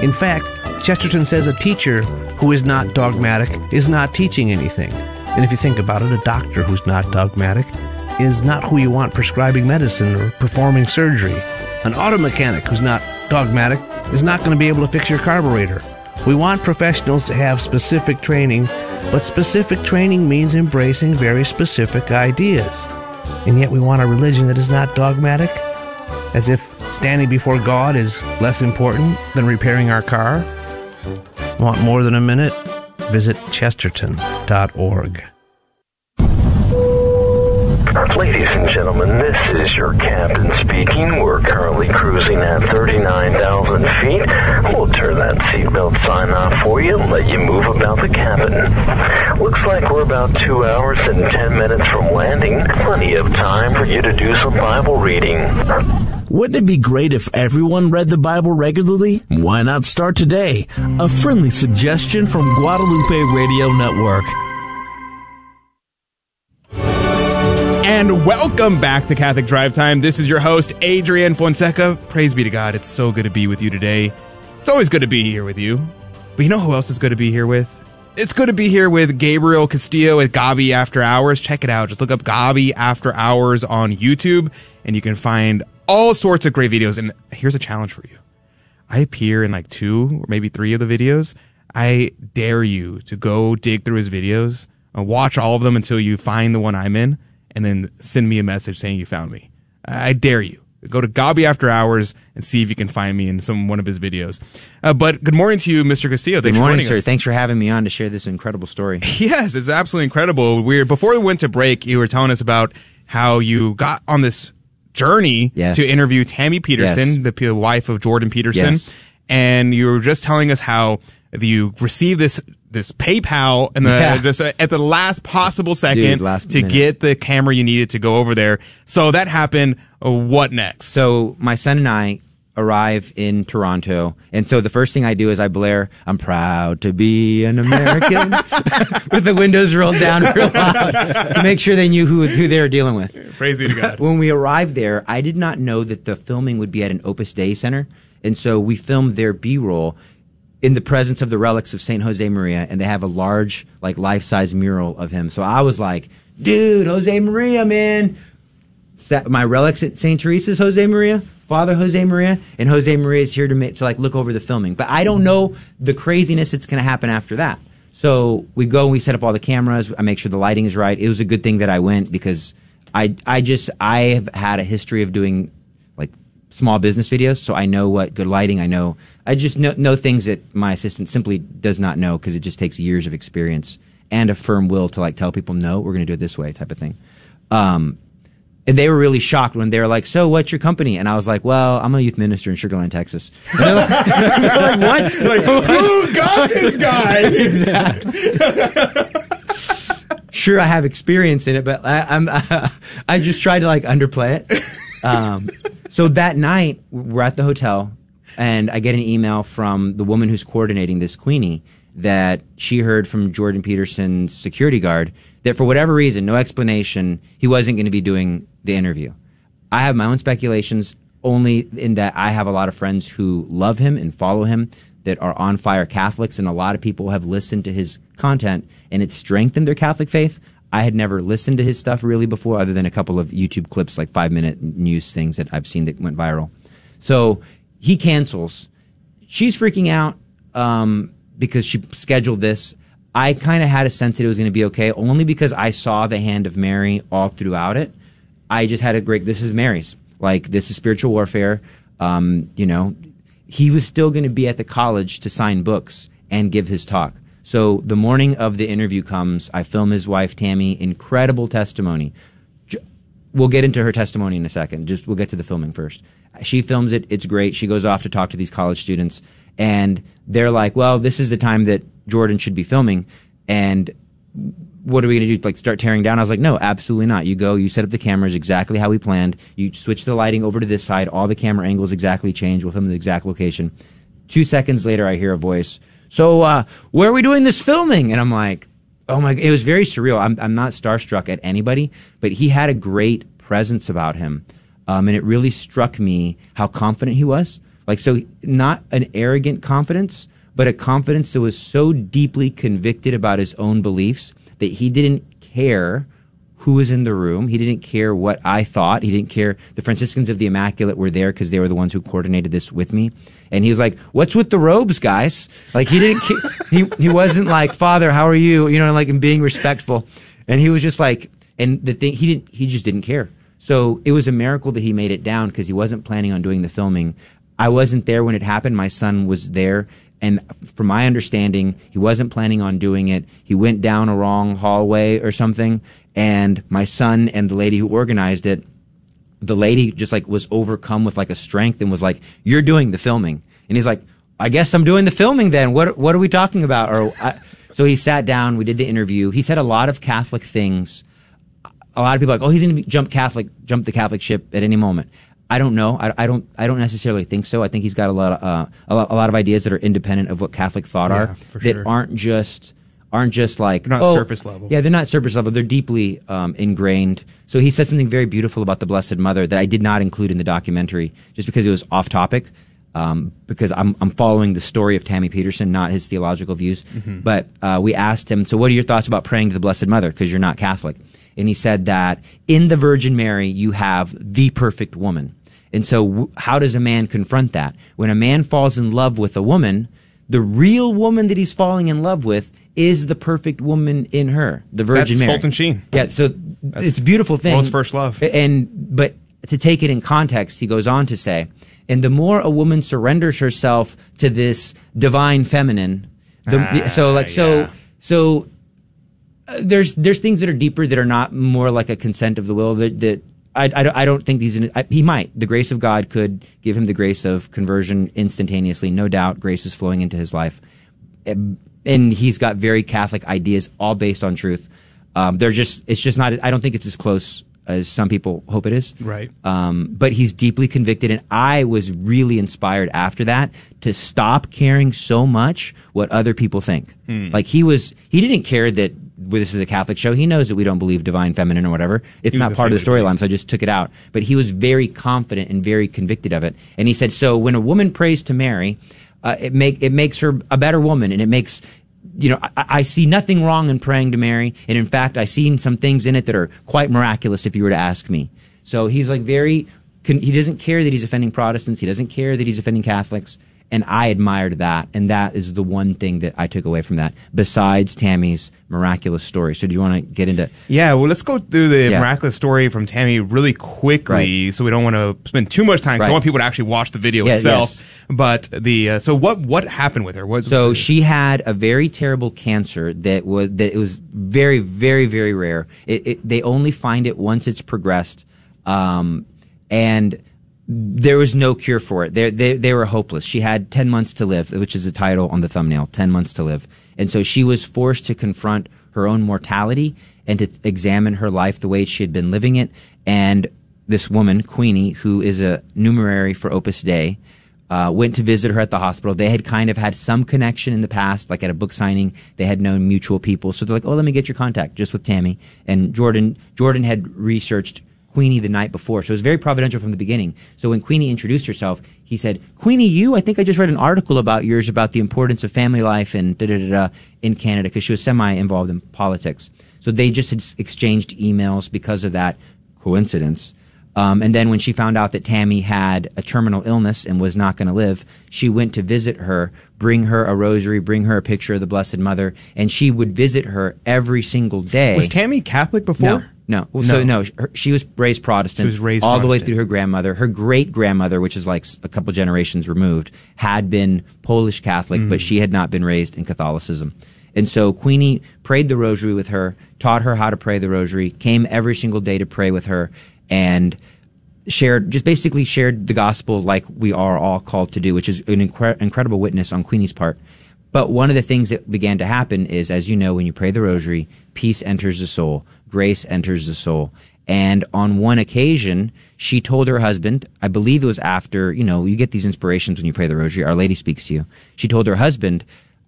In fact, Chesterton says a teacher who is not dogmatic is not teaching anything. And if you think about it, a doctor who's not dogmatic is not who you want prescribing medicine or performing surgery. An auto mechanic who's not dogmatic is not going to be able to fix your carburetor. We want professionals to have specific training, but specific training means embracing very specific ideas. And yet we want a religion that is not dogmatic? As if standing before God is less important than repairing our car? Want more than a minute? Visit chesterton.org. Ladies and gentlemen, this is your captain speaking. We're currently cruising at 39,000 feet. We'll turn that seatbelt sign off for you and let you move about the cabin. Looks like we're about two hours and 10 minutes from landing. Plenty of time for you to do some Bible reading. Wouldn't it be great if everyone read the Bible regularly? Why not start today? A friendly suggestion from Guadalupe Radio Network. And welcome back to Catholic Drive Time. This is your host, Adrian Fonseca. Praise be to God. It's so good to be with you today. It's always good to be here with you. But you know who else is good to be here with? It's good to be here with Gabriel Castillo at Gabi After Hours. Check it out. Just look up Gabi After Hours on YouTube and you can find all sorts of great videos. And here's a challenge for you. I appear in like two or maybe three of the videos. I dare you to go dig through his videos and watch all of them until you find the one I'm in and then send me a message saying you found me. I dare you. go to Gabi After Hours and see if you can find me in some one of his videos. Uh, but good morning to you, Mr. Castillo. Good Thanks morning, for sir. us. Thanks for having me on to share this incredible story. Yes, it's absolutely incredible. We're before we went to break, you were telling us about how you got on this journey Yes. to interview Tammy Peterson, Yes. the p- wife of Jordan Peterson, Yes. and you were just telling us how you received this this PayPal and the Yeah. just uh, at the last possible second Dude, last to minute. get the camera you needed to go over there. So that happened. Uh, what next? So my son and I arrive in Toronto, and so the first thing I do is I blare, "I'm proud to be an American," with the windows rolled down real loud to make sure they knew who who they were dealing with. Praise be to God. when we arrived there, I did not know that the filming would be at an Opus Dei center, and so we filmed their B-roll in the presence of the relics of Saint Jose Maria, and they have a large, like life-size mural of him. So I was like, "Dude, Jose Maria, man!" Sa- my relics at Saint Teresa's Jose Maria, Father Jose Maria, and Jose Maria is here to make, to like look over the filming. But I don't know the craziness that's going to happen after that. So we go and we set up all the cameras. I make sure the lighting is right. It was a good thing that I went because I I just I have had a history of doing like small business videos, so I know what good lighting. I know I just know, know things that my assistant simply does not know because it just takes years of experience and a firm will to like tell people no, we're going to do it this way, type of thing. Um, and they were really shocked when they were like, "So, what's your company?" And I was like, "Well, I'm a youth minister in Sugar Land, Texas." And they're like, like, "What? Like, who got this guy? Exactly. sure, I have experience in it, but I, I'm I just tried to like underplay it. Um, so that night, we're at the hotel, and I get an email from the woman who's coordinating this Queenie that she heard from Jordan Peterson's security guard that for whatever reason, no explanation, he wasn't going to be doing the interview. I have my own speculations, only in that I have a lot of friends who love him and follow him that are on fire Catholics, and a lot of people have listened to his content and it's strengthened their Catholic faith. I had never listened to his stuff really before, other than a couple of YouTube clips, like five minute news things that I've seen that went viral. So he cancels. She's freaking out um, because she scheduled this. I kind of had a sense that it was going to be okay, only because I saw the hand of Mary all throughout it. I just had a great. This is Mary's. Like this is spiritual warfare. Um, you know, he was still going to be at the college to sign books and give his talk. So the morning of the interview comes. I film his wife Tammy. Incredible testimony. We'll get into her testimony in a second. Just we'll get to the filming first. She films it. It's great. She goes off to talk to these college students, and they're like, "Well, this is the time that Jordan should be filming." And what are we going to do? Like start tearing down? I was like, no, absolutely not. You go, you set up the cameras exactly how we planned. You switch the lighting over to this side. All the camera angles exactly change. We'll film the exact location. Two seconds later, I hear a voice. So, uh, where are we doing this filming? And I'm like, oh my, it was very surreal. I'm, I'm not starstruck at anybody, but he had a great presence about him. Um, and it really struck me how confident he was. Like, so not an arrogant confidence, but a confidence that was so deeply convicted about his own beliefs that he didn't care who was in the room. He didn't care what I thought. He didn't care. The Franciscans of the Immaculate were there because they were the ones who coordinated this with me. And he was like, "What's with the robes, guys?" Like he didn't. ca- he he wasn't like, "Father, how are you?" You know, like and being respectful. And he was just like, and the thing he didn't. He just didn't care. So it was a miracle that he made it down because he wasn't planning on doing the filming. I wasn't there when it happened. My son was there. And from my understanding, he wasn't planning on doing it. He went down a wrong hallway or something. And my son and the lady who organized it, the lady just like was overcome with like a strength and was like, "You're doing the filming." And he's like, "I guess I'm doing the filming then. What what are we talking about?" Or so he sat down. We did the interview. He said a lot of Catholic things. A lot of people are like, "Oh, he's going to jump Catholic, jump the Catholic ship at any moment." I don't know. I, I don't. I don't necessarily think so. I think he's got a lot of uh, a, lot, a lot of ideas that are independent of what Catholic thought Yeah, are that sure. aren't just aren't just like They're not oh, surface level. Yeah, they're not surface level. They're deeply um, ingrained. So he said something very beautiful about the Blessed Mother that I did not include in the documentary, just because it was off topic. Um, because I'm I'm following the story of Tammy Peterson, not his theological views. Mhm. But uh, we asked him, so what are your thoughts about praying to the Blessed Mother? Because you're not Catholic, and he said that in the Virgin Mary you have the perfect woman. And so, how does a man confront that? When a man falls in love with a woman, the real woman that he's falling in love with is the perfect woman in her, the Virgin That's Mary. Fulton Sheen. Yeah, so it's a beautiful thing. world's first love. And but to take it in context, he goes on to say, and the more a woman surrenders herself to this divine feminine, the, Ah, so like so yeah. so uh, there's there's things that are deeper that are not more like a consent of the will that that I, I, don't- I don't think these I, he might the grace of God could give him the grace of conversion instantaneously no doubt grace is flowing into his life and he's got very Catholic ideas all based on truth um, they're just it's just not I don't think it's as close as some people hope it is Right. um, but he's deeply convicted, and I was really inspired after that to stop caring so much what other people think. Hmm. Like he was, he didn't care that this is a Catholic show. He knows that we don't believe divine feminine or whatever. It's not part of the storyline, so I just took it out. But he was very confident and very convicted of it. And he said, so when a woman prays to Mary, uh, it make it makes her a better woman, and it makes you know, I, I see nothing wrong in praying to Mary, and in fact, I seen some things in it that are quite miraculous. If you were to ask me, so he's like very, he doesn't care that he's offending Protestants. He doesn't care that he's offending Catholics, and I admired that. And that is the one thing that I took away from that. Besides Tammy's miraculous story. So, do you want to get into? Yeah, well, let's go through the Yeah. miraculous story from Tammy really quickly, so we don't want to spend too much time. 'cause I Right. want people to actually watch the video Yeah, itself. yes. But the uh, so what what happened with her? What So she had a very terrible cancer that was that it was very very very rare. It, it, they only find it once it's progressed, um, and there was no cure for it. They, they they were hopeless. She had ten months to live, which is the title on the thumbnail. Ten months to live, and so she was forced to confront her own mortality and to examine her life the way she had been living it. And this woman, Queenie, who is a numerary for Opus Dei, uh, went to visit her at the hospital. They had kind of had some connection in the past, like at a book signing. They had known mutual people, so they're like, "Oh, let me get your contact," just with Tammy and Jordan. Jordan had researched Queenie the night before, so it was very providential from the beginning. So when Queenie introduced herself, he said, "Queenie, you, I think I just read an article about yours about the importance of family life and da da da da in Canada because she was semi involved in politics." So they just had exchanged emails because of that coincidence. Um, and then when she found out that Tammy had a terminal illness and was not going to live, she went to visit her, bring her a rosary, bring her a picture of the Blessed Mother, and she would visit her every single day. was Tammy Catholic before? No, no. So no, her, she was raised Protestant. Was raised all the way through her grandmother. Her great grandmother, which is like a couple generations removed, had been Polish Catholic, Mm. but she had not been raised in Catholicism. And so Queenie prayed the rosary with her, taught her how to pray the rosary, came every single day to pray with her, and shared just basically shared the gospel like we are all called to do, which is an incre- incredible witness on Queenie's part. But one of the things that began to happen is, as you know, when you pray the rosary, peace enters the soul, grace enters the soul. And on one occasion, she told her husband, I believe it was after, you know, you get these inspirations when you pray the rosary, Our Lady speaks to you. She told her husband,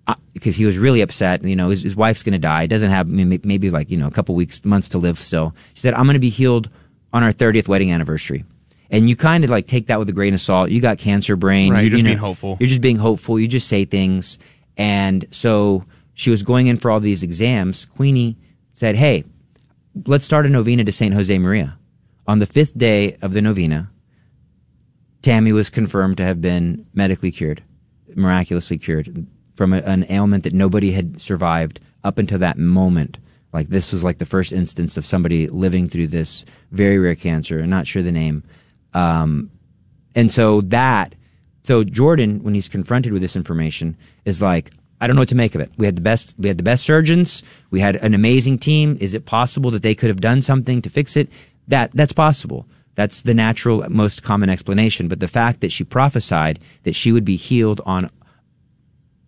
uh, because he was really upset, you know, his, his wife's going to die, doesn't have maybe, maybe like, you know, a couple weeks, months to live still. She said, I'm going to be healed on our 30th wedding anniversary. And you kind of like take that with a grain of salt. You got cancer brain. Right, You- you're just you know, being hopeful. You're just being hopeful. You just say things. And so she was going in for all these exams. Queenie said, Hey, let's start a novena to St. Jose Maria. On the fifth day of the novena, Tammy was confirmed to have been medically cured, miraculously cured from a, an ailment that nobody had survived up until that moment. Like this was like the first instance of somebody living through this very rare cancer. I'm not sure the name. Um, and so that, so Jordan, when he's confronted with this information, is like, I don't know what to make of it. We had the best, we had the best surgeons. We had an amazing team. Is it possible that they could have done something to fix it? That, that's possible. That's the natural, most common explanation. But the fact that she prophesied that she would be healed on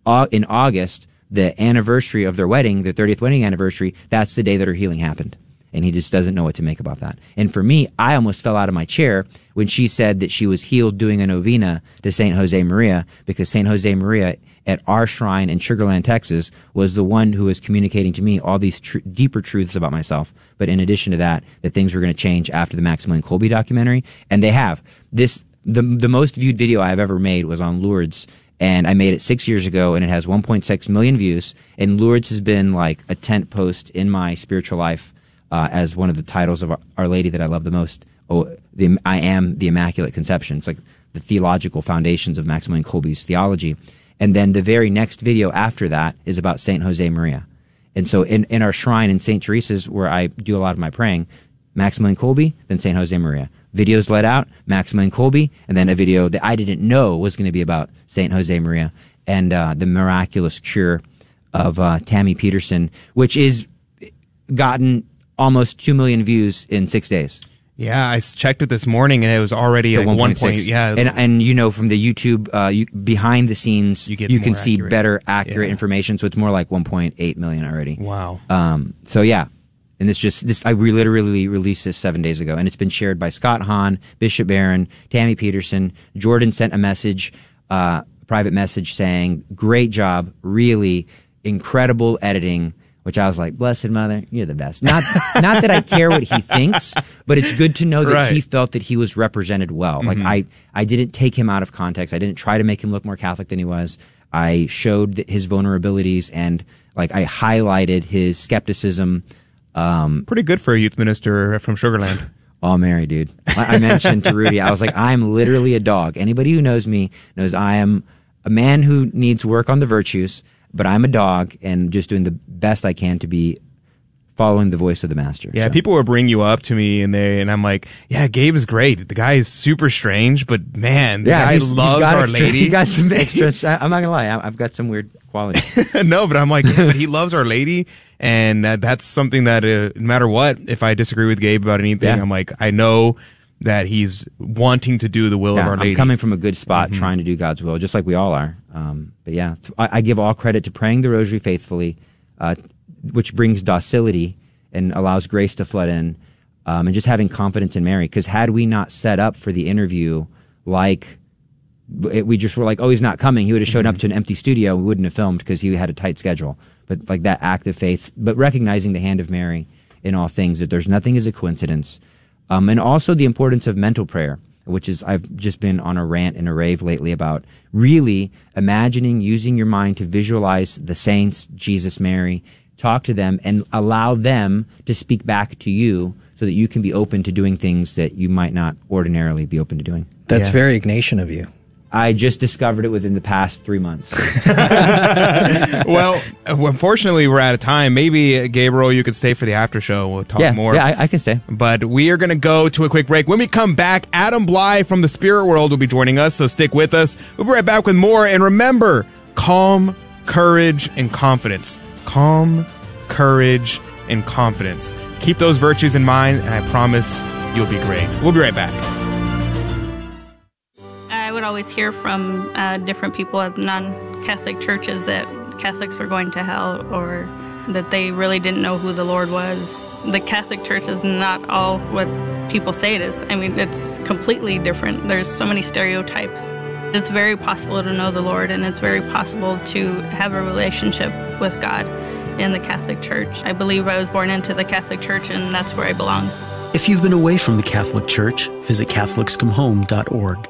Au- in August, the anniversary of their wedding, their 30th wedding anniversary, that's the day that her healing happened. And he just doesn't know what to make about that. And for me, I almost fell out of my chair when she said that she was healed doing a novena to St. Jose Maria because St. Jose Maria at our shrine in Sugarland, Texas was the one who was communicating to me all these tr- deeper truths about myself. But in addition to that, that things were going to change after the Maximilian Kolbe documentary. And they have. This, the, the most viewed video I've ever made was on Lourdes and I made it six years ago, and it has 1.6 million views. And Lourdes has been like a tent post in my spiritual life uh, as one of the titles of Our, Lady that I love the most. Oh, the, I am the Immaculate Conception. It's like the theological foundations of Maximilian Kolbe's theology. And then the very next video after that is about Saint Jose Maria. And so in, in our shrine in St. Teresa's, where I do a lot of my praying, Maximilian Kolbe, then St. Jose Maria. videos let out, Maximilian Kolbe, and then a video that I didn't know was going to be about Saint Jose Maria and uh, the miraculous cure of uh, Tammy Peterson, which is gotten almost two million views in six days. Yeah, I checked it this morning and it was already at The one 1.6. point. Yeah, and and you know from the YouTube uh, you, behind the scenes, you, get can see accurate. better accurate Yeah. information. So it's more like 1.8 million already. Wow. Um. So yeah, and it's just this. I re- literally released this seven days ago, and it's been shared by Scott Hahn, Bishop Barron, Tammy Peterson. Jordan sent a message, uh, a private message saying, "Great job, really incredible editing." Which I was like, blessed mother, you're the best. Not, not that I care what he thinks, but it's good to know that Right. he felt that he was represented well. Like Mhm. I, I didn't take him out of context. I didn't try to make him look more Catholic than he was. I showed his vulnerabilities and like I highlighted his skepticism. Um, Pretty good for a youth minister from Sugarland. Oh, Mary, dude. I I mentioned to Rudy, I was like, I'm literally a dog. Anybody who knows me knows I am a man who needs work on the virtues, but I'm a dog and just doing the best I can to be following the voice of the master. Yeah, So- people will bring you up to me and they and I'm like, yeah, Gabe is great. The guy is super strange, but man, the yeah, guy he's- loves Our extra- Lady. He got some extras. I- I'm not gonna lie, I- I've got some weird qualities. no, but I'm like, yeah, but he loves Our Lady, and uh, that's something that uh, no matter what, if I disagree with Gabe about anything, Yeah. I'm like, I know that he's wanting to do the will of Our Lady. I'm coming from a good spot, Mhm. trying to do God's will, just like we all are. Um, but yeah, I give all credit to praying the Rosary faithfully, uh, which brings docility and allows grace to flood in, um, and just having confidence in Mary. Because had we not set up for the interview like it, we just were like, oh, he's not coming. He would have showed up to an empty studio. We wouldn't have filmed because he had a tight schedule. But like that act of faith, but recognizing the hand of Mary in all things, that there's nothing as a coincidence. Um, and also the importance of mental prayer, which is, I've just been on a rant and a rave lately about really imagining, using your mind to visualize the saints, Jesus, Mary, talk to them and allow them to speak back to you so that you can be open to doing things that you might not ordinarily be open to doing. That's very Ignatian of you. I just discovered it within the past three months. well, unfortunately, we're out of time. Maybe uh, Gabriel, you could stay for the after show. We'll talk Yeah, more. yeah, I- I can stay. But we are going to go to a quick break. When we come back, Adam Blai from the Spirit World will be joining us. So stick with us. We'll be right back with more. And remember, calm, courage, and confidence. Calm, courage, and confidence. Keep those virtues in mind, and I promise you'll be great. We'll be right back. Would always hear from uh, different people at non-Catholic churches that Catholics were going to hell or that they really didn't know who the Lord was. The Catholic Church is not all what people say it is. I mean, it's completely different. There's so many stereotypes. It's very possible to know the Lord and it's very possible to have a relationship with God in the Catholic Church. I believe I was born into the Catholic Church and that's where I belong. If you've been away from the Catholic Church, visit CatholicsComeHome.org.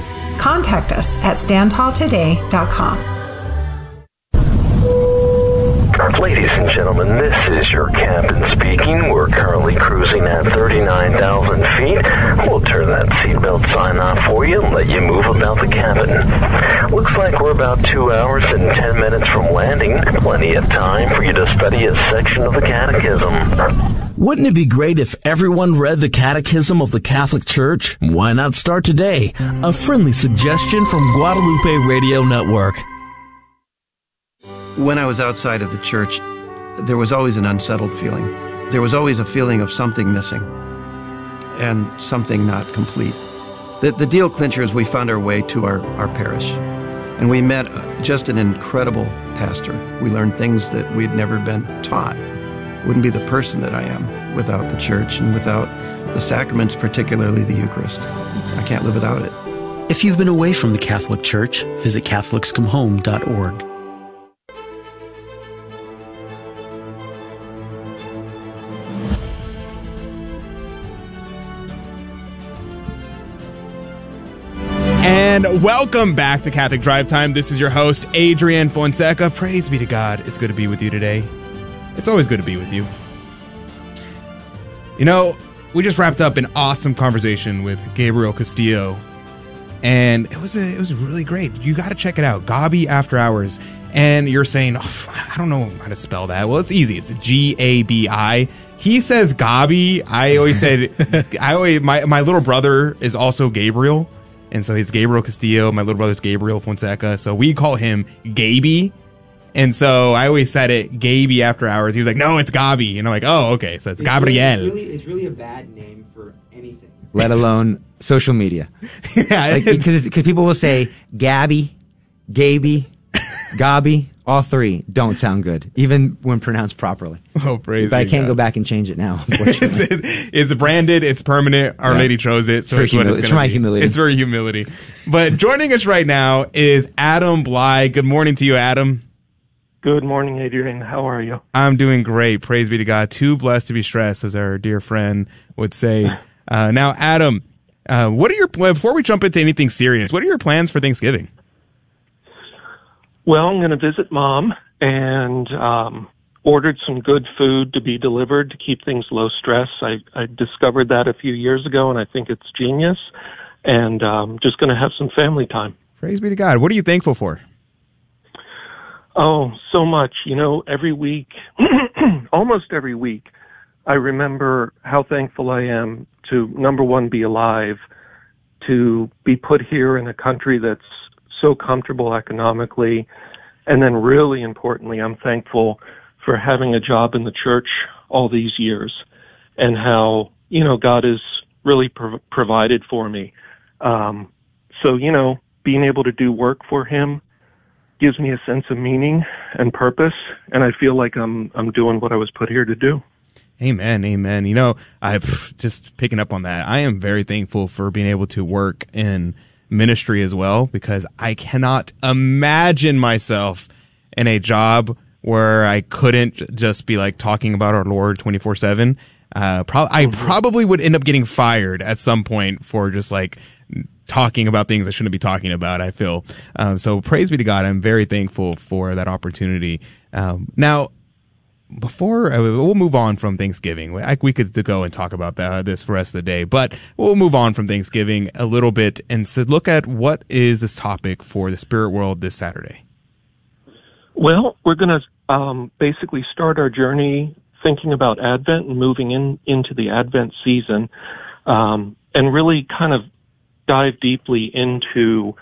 Contact us at StandTallToday.com. Ladies and gentlemen, this is your captain speaking. We're currently cruising at 39,000 feet. We'll turn that seatbelt sign off for you and let you move about the cabin. Looks like we're about two hours and 10 minutes from landing. Plenty of time for you to study a section of the catechism. Wouldn't it be great if everyone read the Catechism of the Catholic Church? Why not start today? A friendly suggestion from Guadalupe Radio Network. When I was outside of the church, there was always an unsettled feeling. There was always a feeling of something missing and something not complete. The, the deal clincher is we found our way to our, our parish. And we met just an incredible pastor. We learned things that we'd never been taught. Wouldn't be the person that I am without the church and without the sacraments, particularly the Eucharist. I can't live without it. If you've been away from the Catholic Church, visit CatholicsComeHome.org. And welcome back to Catholic Drive Time. This is your host, Adrian Fonseca. Praise be to God. It's good to be with you today. It's always good to be with you. You know, we just wrapped up an awesome conversation with Gabriel Castillo, and it was a, it was really great. You got to check it out, Gabi After Hours. And you're saying, oh, I don't know how to spell that. Well, it's easy. It's G A B I. He says Gabi. I always said, I always my my little brother is also Gabriel. And so he's Gabriel Castillo. My little brother's Gabriel Fonseca. So we call him Gaby. And so I always said it Gaby after hours. He was like, no, it's Gabi. And I'm like, oh, okay. So it's, Gabriel. It's really, it's really a bad name for anything, let alone social media. yeah, because people will say Gabby, Gaby, Gabi. All three don't sound good, even when pronounced properly. Oh, praise But I can't God. go back and change it now. it's, it's branded. It's permanent. Our Yeah. Lady chose it, so For it's what humil- it's, it's gonna for my be. humility. It's very humility. But joining us right now is Adam Blai. Good morning to you, Adam. Good morning, Adrian. How are you? I'm doing great. Praise be to God. Too blessed to be stressed, as our dear friend would say. Uh, now, Adam, uh, what are your before we jump into anything serious? What are your plans for Thanksgiving? Well, I'm going to visit mom and um, ordered some good food to be delivered to keep things low stress. I, I discovered that a few years ago, and I think it's genius. And um, just going to have some family time. Praise be to God. What are you thankful for? Oh, so much. You know, every week, almost every week, I remember how thankful I am to, number one, be alive, to be put here in a country that's so comfortable economically, and then really importantly, I'm thankful for having a job in the church all these years and how, you know, God has really prov- provided for me. Um, so, you know, being able to do work for Him, gives me a sense of meaning and purpose and I feel like I'm I'm doing what I was put here to do. Amen, amen. You know, I've just picking up on that. I am very thankful for being able to work in ministry as well because I cannot imagine myself in a job where I couldn't just be like talking about our Lord 24 seven. Uh, pro- I probably would end up getting fired at some point for just like talking about things I shouldn't be talking about. I feel um, so. Praise be to God. I'm very thankful for that opportunity. Um, now, before uh, we'll move on from Thanksgiving, we could go and talk about that, this for the rest of the day, but we'll move on from Thanksgiving a little bit and so look at what is this topic for the spirit world this Saturday. Well, we're going to um, basically start our journey thinking about Advent and moving in into the Advent season, um, and really kind of dive deeply into,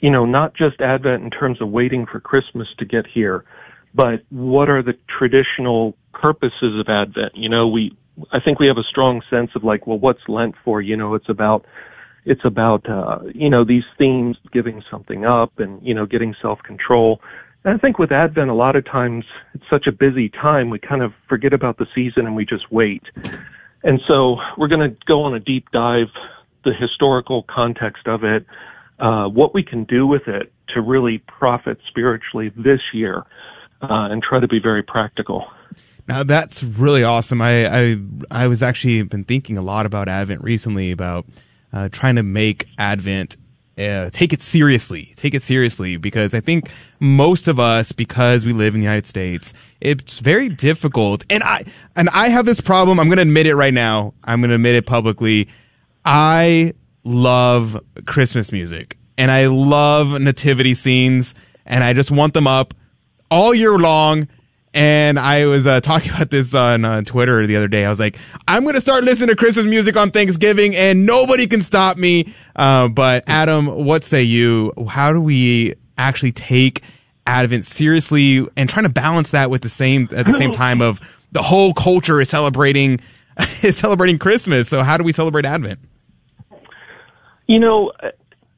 you know, not just Advent in terms of waiting for Christmas to get here, but what are the traditional purposes of Advent? You know, we I think we have a strong sense of like, well, what's Lent for? You know, it's about it's about uh, you know these themes, giving something up, and you know, getting self control. And I think with Advent, a lot of times it's such a busy time, we kind of forget about the season and we just wait. And so we're going to go on a deep dive, the historical context of it, uh, what we can do with it to really profit spiritually this year, and try to be very practical. Now that's really awesome. I I, I was actually been thinking a lot about Advent recently about uh, trying to make Advent uh, take it seriously, take it seriously, because I think most of us, because we live in the United States, it's very difficult. And I and I have this problem. I'm going to admit it right now. I'm going to admit it publicly. I love Christmas music and I love nativity scenes, and I just want them up all year long. And I was uh, talking about this on uh, Twitter the other day. I was like, I'm going to start listening to Christmas music on Thanksgiving, and nobody can stop me. Uh, but Adam, what say you? How do we actually take Advent seriously and trying to balance that with the same at the same time of the whole culture is celebrating is celebrating Christmas. So how do we celebrate Advent? You know,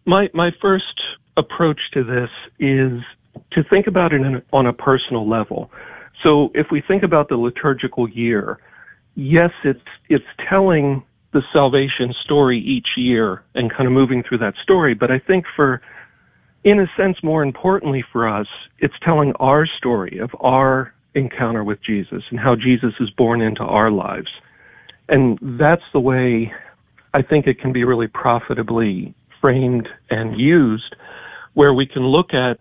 my my first approach to this is to think about it in, on a personal level. So if we think about the liturgical year, yes, it's it's telling the salvation story each year and kind of moving through that story. But I think for, in a sense, more importantly for us, it's telling our story of our encounter with Jesus and how Jesus is born into our lives. And that's the way I think it can be really profitably framed and used where we can look at,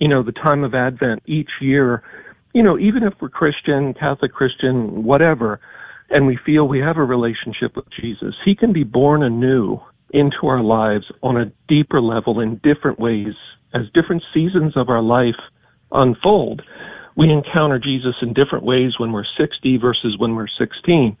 you know, the time of Advent each year, you know, even if we're Christian, Catholic Christian, whatever, and we feel we have a relationship with Jesus, He can be born anew into our lives on a deeper level in different ways as different seasons of our life unfold. We encounter Jesus in different ways when we're 60 versus when we're 16.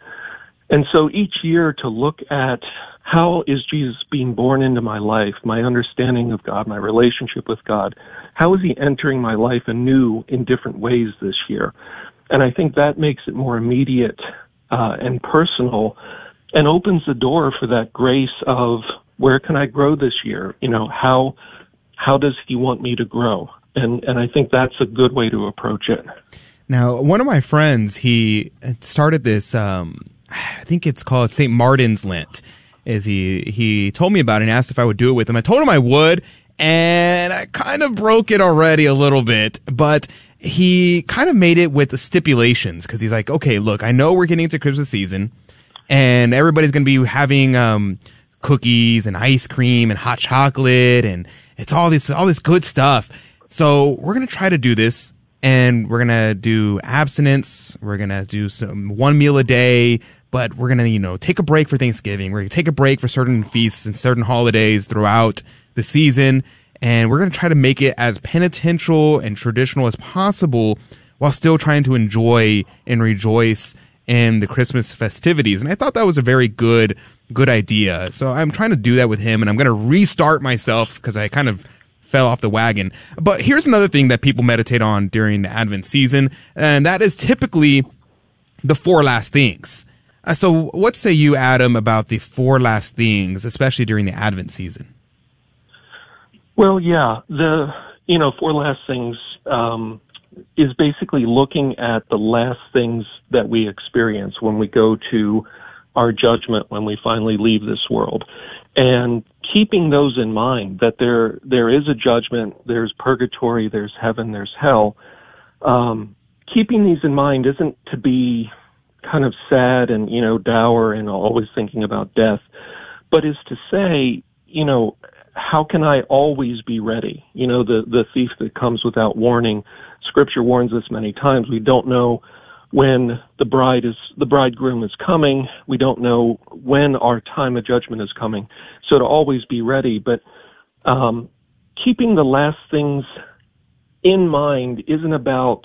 And so each year to look at how is Jesus being born into my life, my understanding of God, my relationship with God, how is he entering my life anew in different ways this year? And I think that makes it more immediate uh, and personal and opens the door for that grace of where can I grow this year? You know, how, how does he want me to grow? And, and I think that's a good way to approach it. Now, one of my friends, he started this, um, I think it's called St. Martin's Lent. Is he, he told me about it and asked if I would do it with him. I told him I would and I kind of broke it already a little bit, but he kind of made it with the stipulations because he's like, okay, look, I know we're getting into Christmas season and everybody's going to be having, um, cookies and ice cream and hot chocolate and it's all this, all this good stuff. So we're going to try to do this and we're going to do abstinence. We're going to do some one meal a day, but we're going to, you know, take a break for Thanksgiving. We're going to take a break for certain feasts and certain holidays throughout the season and we're going to try to make it as penitential and traditional as possible while still trying to enjoy and rejoice in the Christmas festivities. And I thought that was a very good, good idea. So I'm trying to do that with him and I'm going to restart myself because I kind of fell off the wagon. But here's another thing that people meditate on during the Advent season, and that is typically the four last things. Uh, so what say you, Adam, about the four last things, especially during the Advent season? Well, yeah, the you know four last things um, is basically looking at the last things that we experience when we go to our judgment when we finally leave this world, and keeping those in mind that there there is a judgment, there's purgatory, there's heaven, there's hell. Um, keeping these in mind isn't to be kind of sad and you know dour and always thinking about death, but is to say you know how can I always be ready? You know, the, the thief that comes without warning. Scripture warns us many times. We don't know when the bride is, the bridegroom is coming. We don't know when our time of judgment is coming. So to always be ready, but, um, keeping the last things in mind isn't about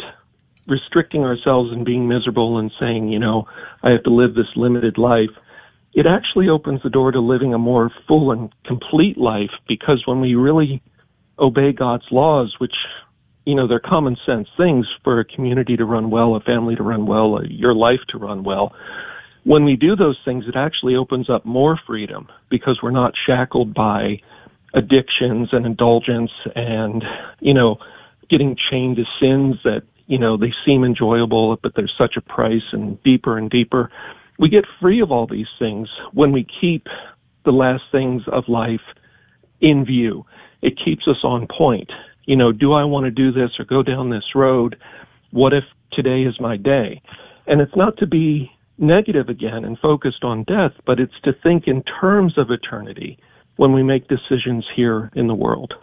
restricting ourselves and being miserable and saying, you know, I have to live this limited life it actually opens the door to living a more full and complete life because when we really obey God's laws, which, you know, they're common sense things for a community to run well, a family to run well, your life to run well. When we do those things, it actually opens up more freedom because we're not shackled by addictions and indulgence and, you know, getting chained to sins that, you know, they seem enjoyable, but there's such a price and deeper and deeper we get free of all these things when we keep the last things of life in view. It keeps us on point. You know, do I want to do this or go down this road? What if today is my day? And it's not to be negative again and focused on death, but it's to think in terms of eternity when we make decisions here in the world.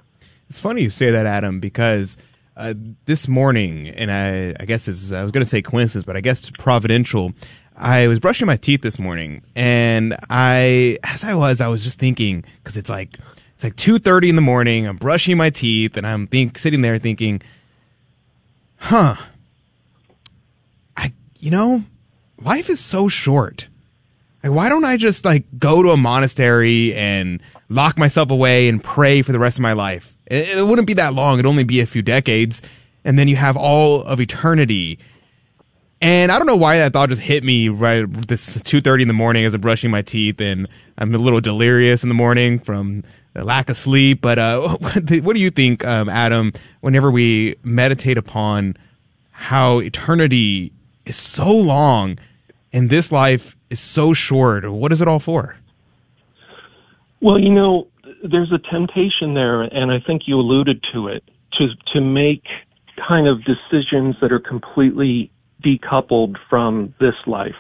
It's funny you say that, Adam, because uh, this morning, and I, I guess is I was going to say coincidence, but I guess providential. I was brushing my teeth this morning, and I, as I was, I was just thinking because it's like it's like two thirty in the morning. I'm brushing my teeth, and I'm think, sitting there thinking, "Huh, I, you know, life is so short. Like, why don't I just like go to a monastery and lock myself away and pray for the rest of my life? It, it wouldn't be that long. It'd only be a few decades, and then you have all of eternity." And I don't know why that thought just hit me right this two thirty in the morning as I'm brushing my teeth, and I'm a little delirious in the morning from the lack of sleep. But uh, what do you think, um, Adam? Whenever we meditate upon how eternity is so long and this life is so short, what is it all for? Well, you know, there's a temptation there, and I think you alluded to it, to to make kind of decisions that are completely decoupled from this life.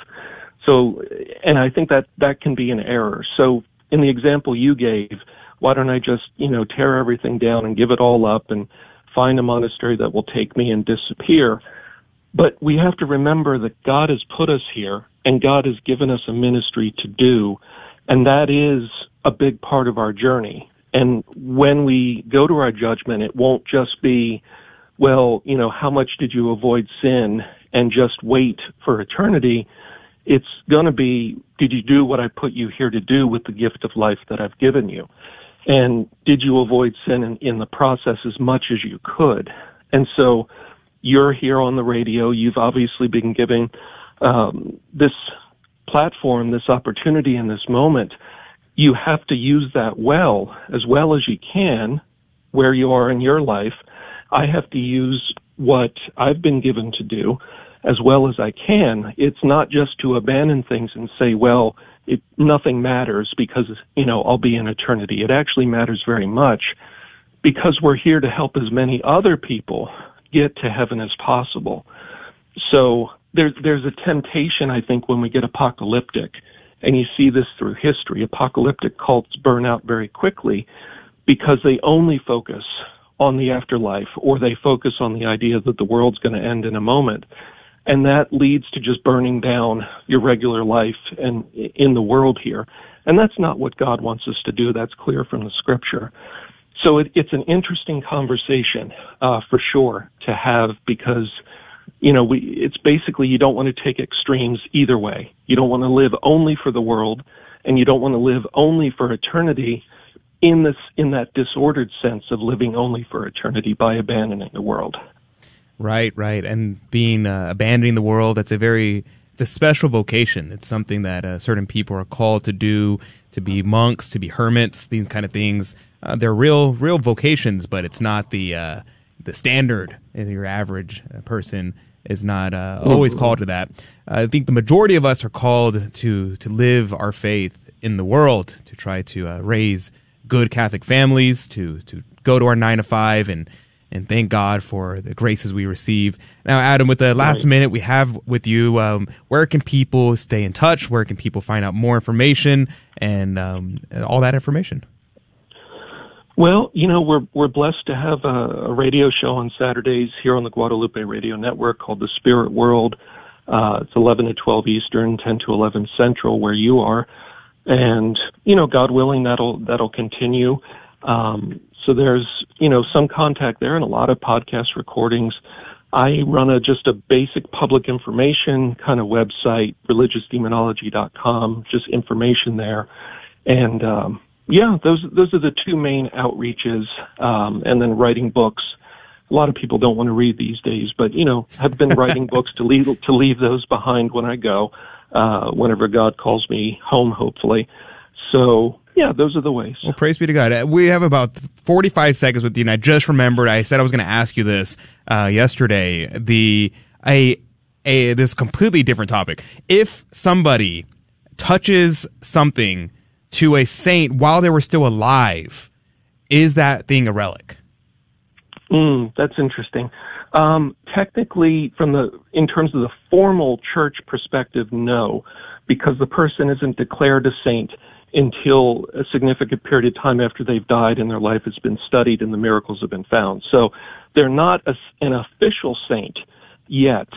So, and I think that that can be an error. So, in the example you gave, why don't I just, you know, tear everything down and give it all up and find a monastery that will take me and disappear? But we have to remember that God has put us here and God has given us a ministry to do. And that is a big part of our journey. And when we go to our judgment, it won't just be, well, you know, how much did you avoid sin and just wait for eternity? It's going to be, did you do what I put you here to do with the gift of life that I've given you? And did you avoid sin in, in the process as much as you could? And so you're here on the radio. You've obviously been giving um, this platform, this opportunity in this moment you have to use that well, as well as you can, where you are in your life. I have to use what I've been given to do as well as I can. It's not just to abandon things and say, well, it, nothing matters because, you know, I'll be in eternity. It actually matters very much because we're here to help as many other people get to heaven as possible. So there's, there's a temptation, I think, when we get apocalyptic and you see this through history. Apocalyptic cults burn out very quickly because they only focus on the afterlife or they focus on the idea that the world's going to end in a moment. And that leads to just burning down your regular life and in the world here. And that's not what God wants us to do. That's clear from the scripture. So it, it's an interesting conversation, uh, for sure to have because you know, we, it's basically you don't want to take extremes either way. You don't want to live only for the world and you don't want to live only for eternity in this, in that disordered sense of living only for eternity by abandoning the world. Right, right. And being, uh, abandoning the world, that's a very, it's a special vocation. It's something that uh, certain people are called to do, to be monks, to be hermits, these kind of things. Uh, they're real, real vocations, but it's not the, uh, the standard. Your average uh, person is not uh, always called to that. I think the majority of us are called to to live our faith in the world, to try to uh, raise good Catholic families, to to go to our nine to five and and thank God for the graces we receive. Now, Adam, with the last right. minute we have with you, um, where can people stay in touch? Where can people find out more information and um, all that information? Well, you know, we're we're blessed to have a, a radio show on Saturdays here on the Guadalupe Radio Network called The Spirit World. Uh, it's 11 to 12 Eastern, 10 to 11 Central, where you are, and you know, God willing, that'll that'll continue. Um, so there's you know some contact there and a lot of podcast recordings. I run a just a basic public information kind of website, religiousdemonology.com, just information there, and um, yeah, those those are the two main outreaches, um, and then writing books. A lot of people don't want to read these days, but you know, have been writing books to leave to leave those behind when I go, uh, whenever God calls me home, hopefully. So yeah, those are the ways. Well, praise be to God. Uh, we have about 45 seconds with you, and I just remembered I said I was going to ask you this uh, yesterday. The a a this completely different topic. If somebody touches something to a saint while they were still alive, is that thing a relic? Mm, that's interesting. Um, technically, from the in terms of the formal church perspective, no, because the person isn't declared a saint until a significant period of time after they've died and their life has been studied and the miracles have been found. So they're not a, an official saint yet.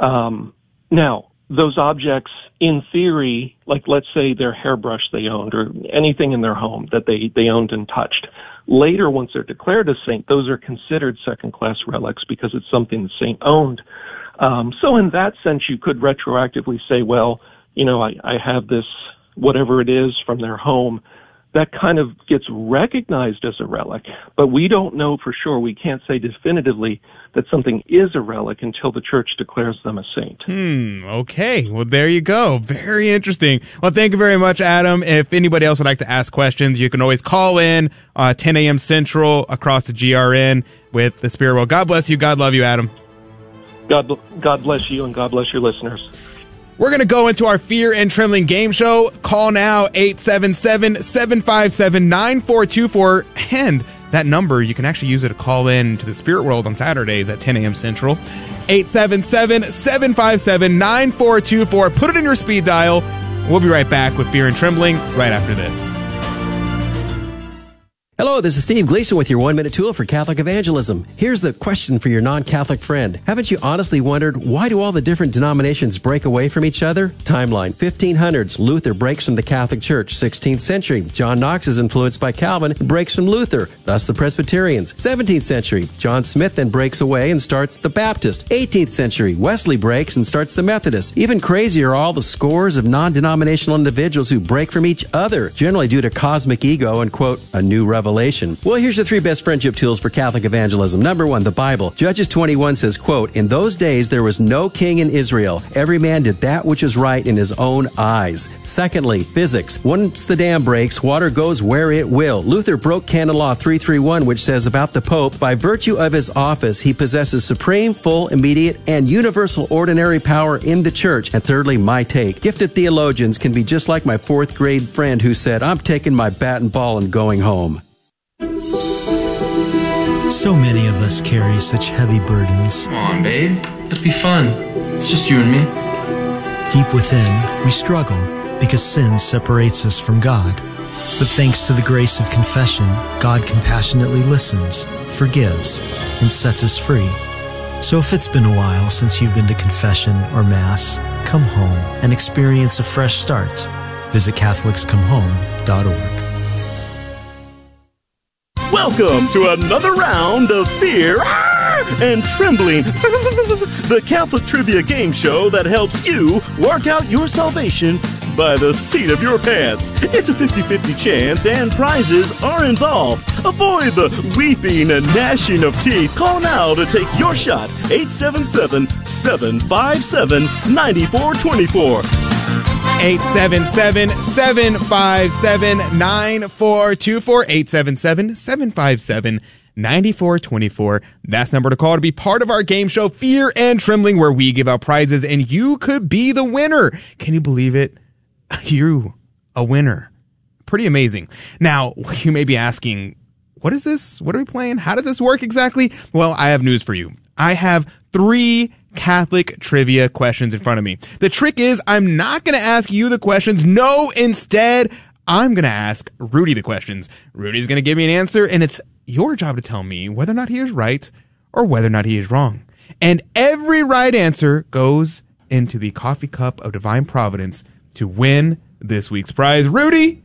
Um, now, those objects in theory, like let's say their hairbrush they owned or anything in their home that they, they owned and touched. Later, once they're declared a saint, those are considered second class relics because it's something the saint owned. Um, so in that sense, you could retroactively say, well, you know, I, I have this, whatever it is from their home, that kind of gets recognized as a relic, but we don't know for sure. We can't say definitively that something is a relic until the church declares them a saint. Hmm. Okay. Well, there you go. Very interesting. Well, thank you very much, Adam. If anybody else would like to ask questions, you can always call in uh, 10 a.m. Central across the GRN with the Spirit World. God bless you. God love you, Adam. God, God bless you and God bless your listeners. We're going to go into our Fear and Trembling game show. Call now 877 757 9424. And that number, you can actually use it to call in to the Spirit World on Saturdays at 10 a.m. Central. 877 757 9424. Put it in your speed dial. We'll be right back with Fear and Trembling right after this. Hello, this is Steve Gleason with your one minute tool for Catholic evangelism. Here's the question for your non Catholic friend. Haven't you honestly wondered why do all the different denominations break away from each other? Timeline 1500s, Luther breaks from the Catholic Church. 16th century, John Knox is influenced by Calvin and breaks from Luther, thus the Presbyterians. 17th century, John Smyth then breaks away and starts the Baptist. 18th century, Wesley breaks and starts the Methodist. Even crazier are all the scores of non denominational individuals who break from each other, generally due to cosmic ego and, quote, a new revelation. Well, here's the three best friendship tools for Catholic evangelism. Number one, the Bible. Judges 21 says, quote, In those days there was no king in Israel. Every man did that which is right in his own eyes. Secondly, physics. Once the dam breaks, water goes where it will. Luther broke canon law 331, which says about the Pope, by virtue of his office, he possesses supreme, full, immediate, and universal ordinary power in the church. And thirdly, my take. Gifted theologians can be just like my fourth grade friend who said, I'm taking my bat and ball and going home. So many of us carry such heavy burdens. Come on, babe. It'll be fun. It's just you and me. Deep within, we struggle because sin separates us from God. But thanks to the grace of confession, God compassionately listens, forgives, and sets us free. So if it's been a while since you've been to confession or Mass, come home and experience a fresh start. Visit CatholicsComeHome.org. Welcome to another round of Fear and Trembling, the Catholic trivia game show that helps you work out your salvation by the seat of your pants. It's a 50 50 chance, and prizes are involved. Avoid the weeping and gnashing of teeth. Call now to take your shot 877 757 9424. 877 757 9424. 877 757 9424. That's number to call to be part of our game show, Fear and Trembling, where we give out prizes and you could be the winner. Can you believe it? You, a winner. Pretty amazing. Now, you may be asking, what is this? What are we playing? How does this work exactly? Well, I have news for you. I have three Catholic trivia questions in front of me. The trick is I'm not going to ask you the questions. No, instead, I'm going to ask Rudy the questions. Rudy's going to give me an answer and it's your job to tell me whether or not he is right or whether or not he is wrong. And every right answer goes into the coffee cup of divine providence to win this week's prize. Rudy,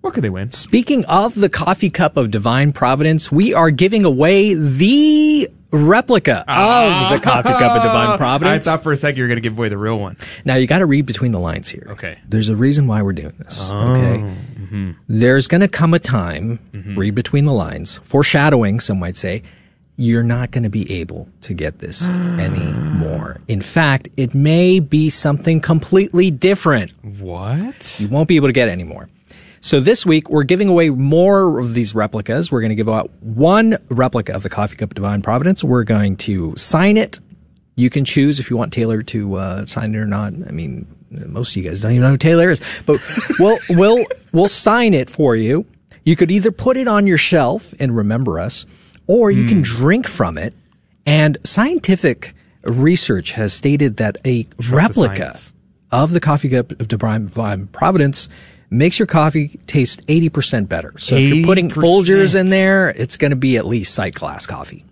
what could they win? Speaking of the coffee cup of divine providence, we are giving away the replica of the coffee cup of divine providence. I thought for a second you were going to give away the real one. Now you got to read between the lines here. Okay. There's a reason why we're doing this. Oh, okay. mhm. There's going to come a time, Mhm. read between the lines, foreshadowing, some might say, you're not going to be able to get this anymore. In fact, it may be something completely different. What? You won't be able to get anymore. So this week we're giving away more of these replicas. We're going to give out one replica of the Coffee Cup of Divine Providence. We're going to sign it. You can choose if you want Taylor to uh, sign it or not. I mean, most of you guys don't even know who Taylor is, but we'll we'll we'll sign it for you. You could either put it on your shelf and remember us, or you can drink from it. And scientific research has stated that a replica science. of the coffee cup of divine providence makes your coffee taste 80% better. So if you're putting 80%. Folgers in there, it's going to be at least sight class coffee.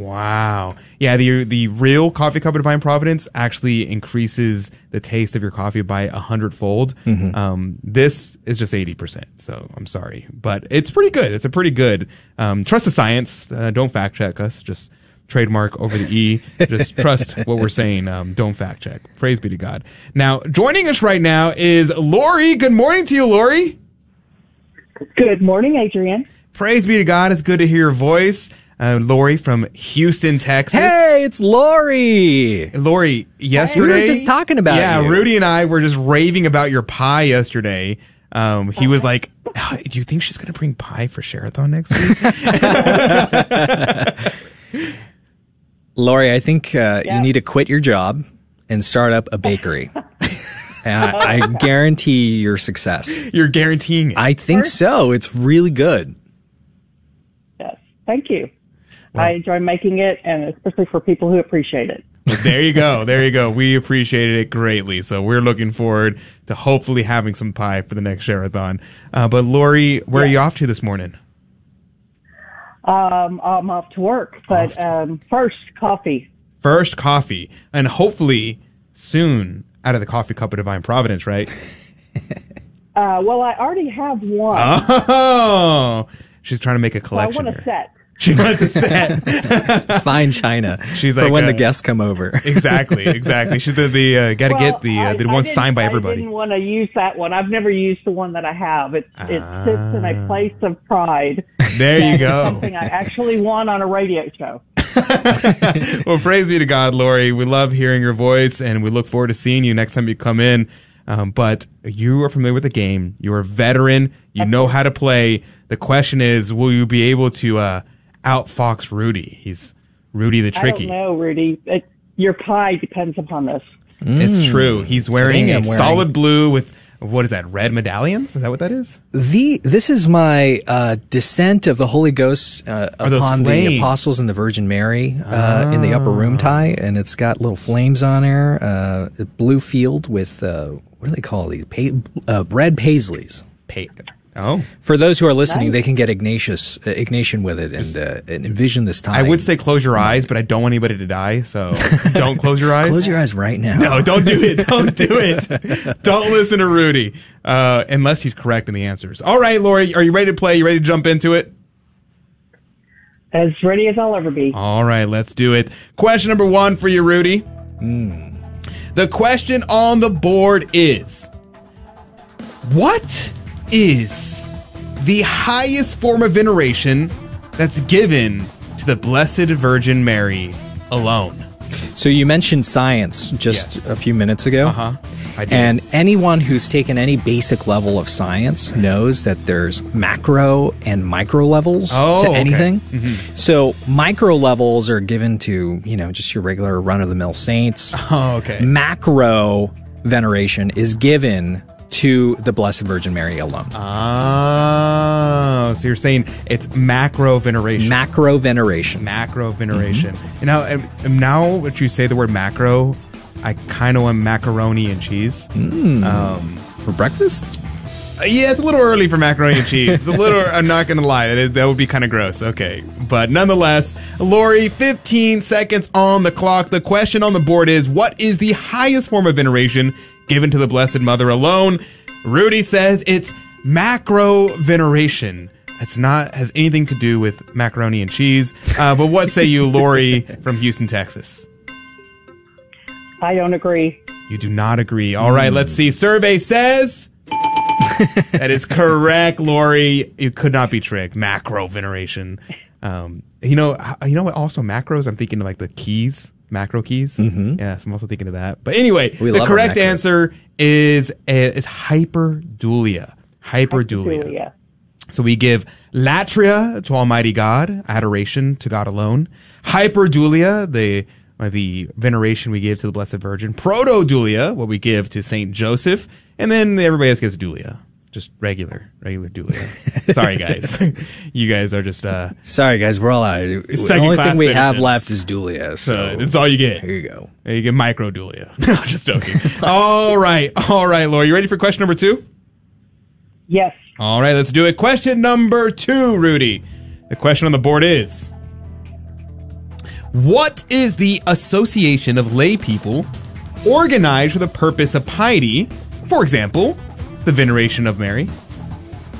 Wow. Yeah, the the real coffee cup of divine providence actually increases the taste of your coffee by a hundredfold. Mhm. Um, this is just eighty percent. So I'm sorry, but it's pretty good. It's a pretty good. Um, trust the science. Uh, don't fact check us. Just trademark over the e. Just trust what we're saying. Um, don't fact check. Praise be to God. Now joining us right now is Lori. Good morning to you, Lori. Good morning, Adrian. Praise be to God. It's good to hear your voice. Uh, Lori from Houston, Texas. Hey, it's Lori. Lori, yesterday. We were just talking about it. Yeah, you. Rudy and I were just raving about your pie yesterday. Um, he was like, "Ah, Do you think she's going to bring pie for Shareathon next week? Lori, I think uh, you need to quit your job and start up a bakery. and I, I guarantee your success. You're guaranteeing it. I think so. It's really good. Yes, thank you. I enjoy making it, and especially for people who appreciate it. there you go. There you go. We appreciated it greatly. So we're looking forward to hopefully having some pie for the next Shareathon. Uh, but Lori, where are you off to this morning? Um, I'm off to work, but um, first, coffee. First coffee, and hopefully soon out of the coffee cup of divine providence, right? Uh, well, I already have one. Oh, she's trying to make a so I collection. want a set. She wants a set. Fine china. She's for like, when uh, the guests come over. exactly, exactly. She's the, the uh, got to Well, get the uh, the I one didn't- signed by everybody. I didn't want to use that one. I've never used the one that I have. It it sits in a place of pride. Ah. There you go. Something I actually want on a radio show. well, praise be to God, Lori. We love hearing your voice, and we look forward to seeing you next time you come in. Um, but you are familiar with the game. You're a veteran. You know how to play. The question is, will you be able to uh, outfox Rudy? He's Rudy the I tricky. don't know, Rudy. It, your pie depends upon this. It's true. He's wearing Today a I'm wearing- solid blue with what is that? Red medallions? Is that what that is? The this is my uh, descent of the Holy Ghost uh, upon the apostles and the Virgin Mary uh, in the upper room tie, and it's got little flames on there. Uh, blue field with uh, what do they call these? Pa- uh, red paisleys. Pa- oh, for those who are listening, Nice. they can get Ignatius uh, Ignatian with it and, uh, and envision this time. I would say close your eyes, but I don't want anybody to die, so don't close your eyes. Close your eyes right now. No, don't do it. Don't do it. don't listen to Rudy, uh, unless he's correct in the answers. All right, Lori, are you ready to play? You ready to jump into it? As ready as I'll ever be. All right, let's do it. Question number one for you, Rudy. The question on the board is What is the highest form of veneration that's given to the Blessed Virgin Mary alone? So you mentioned science just a few minutes ago. Uh-huh. And anyone who's taken any basic level of science knows that there's macro and micro levels Oh, to okay. anything. Mhm. So micro levels are given to, you know, just your regular run of the mill saints. Oh, okay. Macro veneration is given to the Blessed Virgin Mary alone. Oh, so you're saying it's macro veneration. Macro veneration. Macro veneration. You know, and, and now that you say the word macro, I kind of want macaroni and cheese. Um, for breakfast? Uh, Yeah, it's a little early for macaroni and cheese. It's a little. I'm not going to lie. That, that would be kind of gross. Okay, but nonetheless, Lori, 15 seconds on the clock. The question on the board is: What is the highest form of veneration given to the Blessed Mother alone? Rudy says it's macro veneration. It's not has anything to do with macaroni and cheese. Uh, but what say you, Lori from Houston, Texas? I don't agree. You do not agree. All right, let's see. Survey says that is correct, Lori. You could not be tricked. Macro veneration. Um, you know, you know what? Also, macros. I'm thinking of like the keys, macro keys. Mm-hmm. Yeah, so I'm also thinking of that. But anyway, We the correct answer is is hyperdulia. Hyperdulia. Julia. So we give latria to Almighty God, adoration to God alone. Hyperdulia, the uh, the veneration we give to the Blessed Virgin. Protodulia, what we give to Saint Joseph, and then everybody else gets dulia, just regular, regular dulia. Sorry, guys, you guys are just uh, Sorry, guys, we're all out. The only thing we have left is Dulia. So So that's all you get. Here you go. You get micro dulia. No, just joking. all right, all right, Laura, you ready for question number two? Yes. All right, let's do it. Question number two, Rudy. The question on the board is What is the association of lay people organized for the purpose of piety? For example, the veneration of Mary.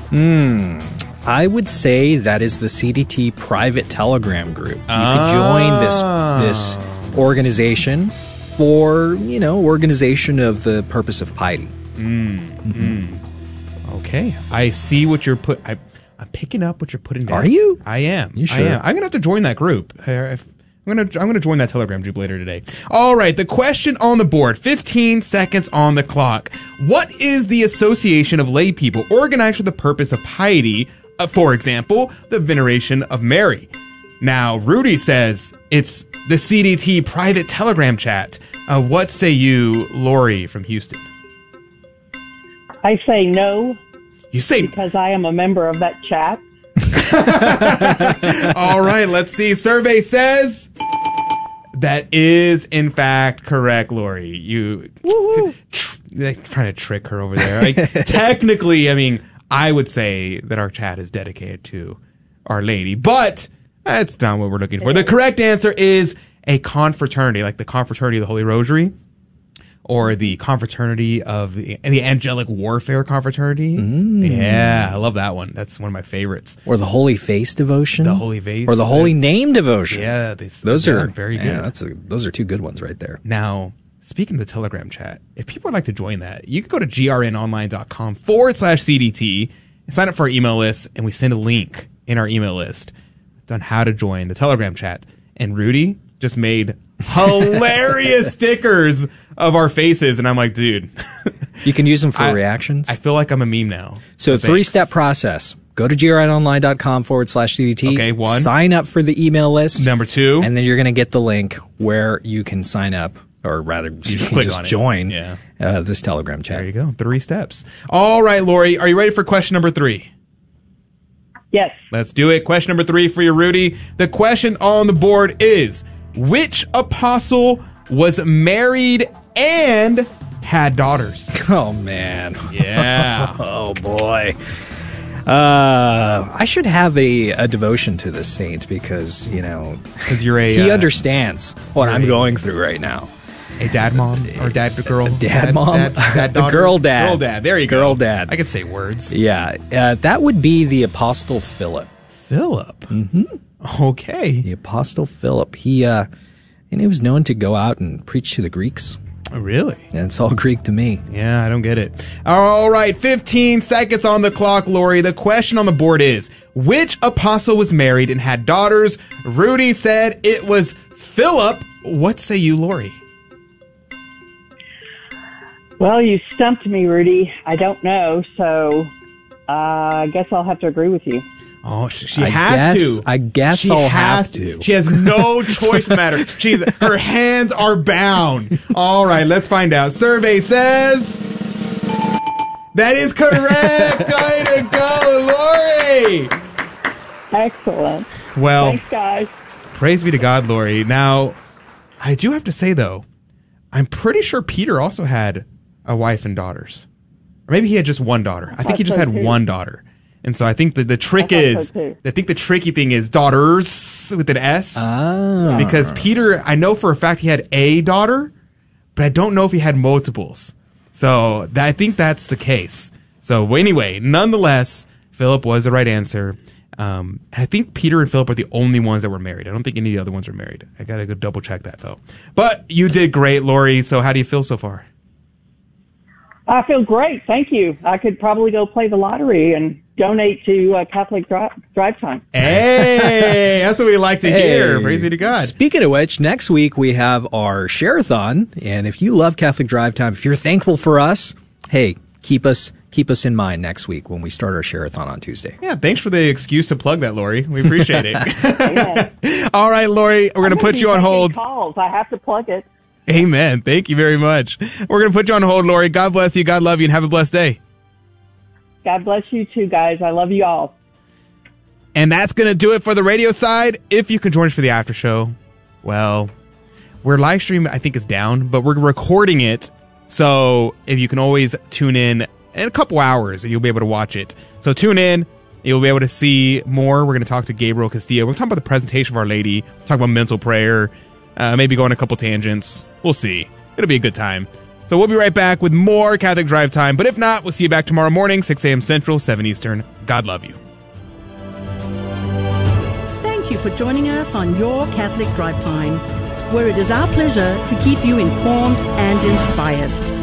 Hmm. I would say that is the CDT private telegram group. You could join this this organization for, you know, organization of the purpose of piety. Mm, mm. Okay, I see what you're put. I, I'm picking up what you're putting down. Are you? I am. You I sure? am. I'm gonna have to join that group. I, I- I'm gonna I'm gonna join that Telegram group later today. All right, the question on the board. 15 seconds on the clock. What is the association of lay people organized for the purpose of piety? Uh, for example, the veneration of Mary. Now, Rudy says it's the CDT private Telegram chat. Uh, what say you, Lori from Houston? I say no. You say because I am a member of that chat. All right, let's see. Survey says that is in fact correct, Lori. You tr- trying to trick her over there. Like, technically, I mean, I would say that our chat is dedicated to Our Lady, but that's not what we're looking for. The correct answer is a confraternity, like the confraternity of the Holy Rosary. Or the confraternity of the, the angelic warfare confraternity. Mm. Yeah, I love that one. That's one of my favorites. Or the Holy Face devotion. The Holy Face. Or the Holy Name devotion. Yeah, they, those they are very yeah, good. that's a, those are two good ones right there. Now, speaking of the Telegram chat, if people would like to join that, you can go to grnonline.com forward slash CDT and sign up for our email list, and we send a link in our email list on how to join the Telegram chat. And Rudy just made hilarious stickers of our faces, and I'm like, dude. You can use them for I- reactions. I feel like I'm a meme now. So three step process. Go to grnonline.com forward slash CDT. Okay, one. Sign up for the email list. Number two. And then you're going to get the link where you can sign up, or rather, you, just can click just on join Yeah. uh, this Telegram chat. There you go. Three steps. All right, Lori, are you ready for question number three? Yes. Let's do it. Question number three for you, Rudy. The question on the board is Which apostle was married and had daughters? Oh, man. Yeah. oh, boy. Uh, I should have a, a devotion to this saint because, you know, Because you're a. he uh, understands what you're I'm a- going through right now. A dad mom or dad girl? Dad, mom? Dad, dad daughter? girl dad. Girl dad. There you go. Girl dad. I can say words. Yeah, uh, that would be the Apostle Philip. Philip. Mm-hmm. Okay. The Apostle Philip. He uh, and he was known to go out and preach to the Greeks. Really? And it's all Greek to me. Yeah, I don't get it. All right, 15 seconds on the clock, Lori. The question on the board is Which apostle was married and had daughters? Rudy said it was Philip. What say you, Lori? Well, you stumped me, Rudy. I don't know, so uh, I guess I'll have to agree with you. Oh, sh- she I has guess- to. I guess she I'll has have to. She has no choice in the matter. She's her hands are bound. All right, let's find out. Survey says that is correct. Way to go, Lori. Excellent. Well, Thanks, guys. praise be to God, Lori. Now, I do have to say though, I'm pretty sure Peter also had a wife and daughters, or maybe he had just one daughter. I think he just had one daughter. And so I think that the trick thought so, is, too. I think the tricky thing is daughters with an S. Ah. Because Peter, I know for a fact he had a daughter, but I don't know if he had multiples. So that, I think that's the case. So anyway, nonetheless, Philip was the right answer. Um, I think Peter and Philip are the only ones that were married. I don't think any of the other ones were married. I gotta go double check that though. But you did great, Lori. So how do you feel so far? I feel great. Thank you. I could probably go play the lottery and donate to uh, Catholic Drive, Drive Time. Hey, that's what we like to hear. Hey. Praise be to God. Speaking of which, next week we have our Shareathon, and if you love Catholic Drive Time, if you're thankful for us, hey, keep us keep us in mind next week when we start our Shareathon on Tuesday. Yeah, thanks for the excuse to plug that, Lori. We appreciate it. All right, Lori, we're going to put you on hold. Calls. I have to plug it. Amen. Thank you very much. We're going to put you on hold, Lori. God bless you. God love you, and have a blessed day. God bless you too, guys. I love you all. And that's going to do it for the radio side. If you can join us for the after show, well, we're live stream, I think, is down, but we're recording it. So if you can always tune in in a couple hours and you'll be able to watch it. So tune in. You'll be able to see more. We're going to talk to Gabriel Castillo. We're talking about the presentation of Our Lady, talk about mental prayer, uh, maybe go on a couple tangents. We'll see. It'll be a good time. So we'll be right back with more Catholic Drive Time. But if not, we'll see you back tomorrow morning, 6 a.m. Central, 7 Eastern. God love you. Thank you for joining us on Your Catholic Drive Time, where it is our pleasure to keep you informed and inspired.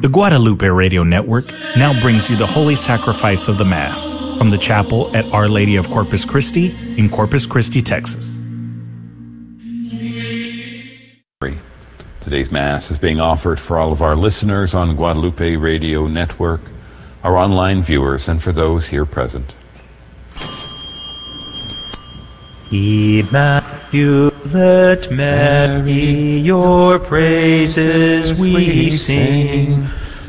The Guadalupe Radio Network now brings you the Holy Sacrifice of the Mass from the chapel at Our Lady of Corpus Christi in Corpus Christi, Texas. Today's Mass is being offered for all of our listeners on Guadalupe Radio Network, our online viewers, and for those here present. Immaculate Mary, your praises we sing,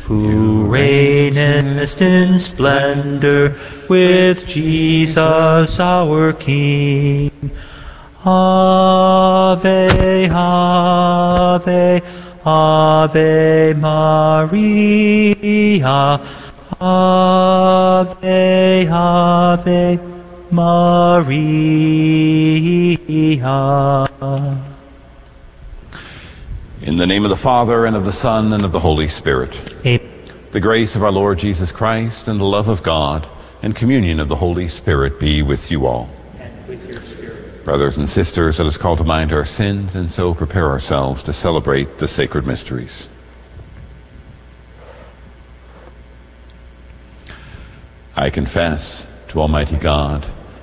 who reignest in splendor with Jesus our King. Ave, Ave, Ave Maria, Ave, Ave Maria. In the name of the Father, and of the Son, and of the Holy Spirit. Amen. The grace of our Lord Jesus Christ, and the love of God, and communion of the Holy Spirit be with you all. And with your spirit. Brothers and sisters, let us call to mind our sins and so prepare ourselves to celebrate the sacred mysteries. I confess to Almighty God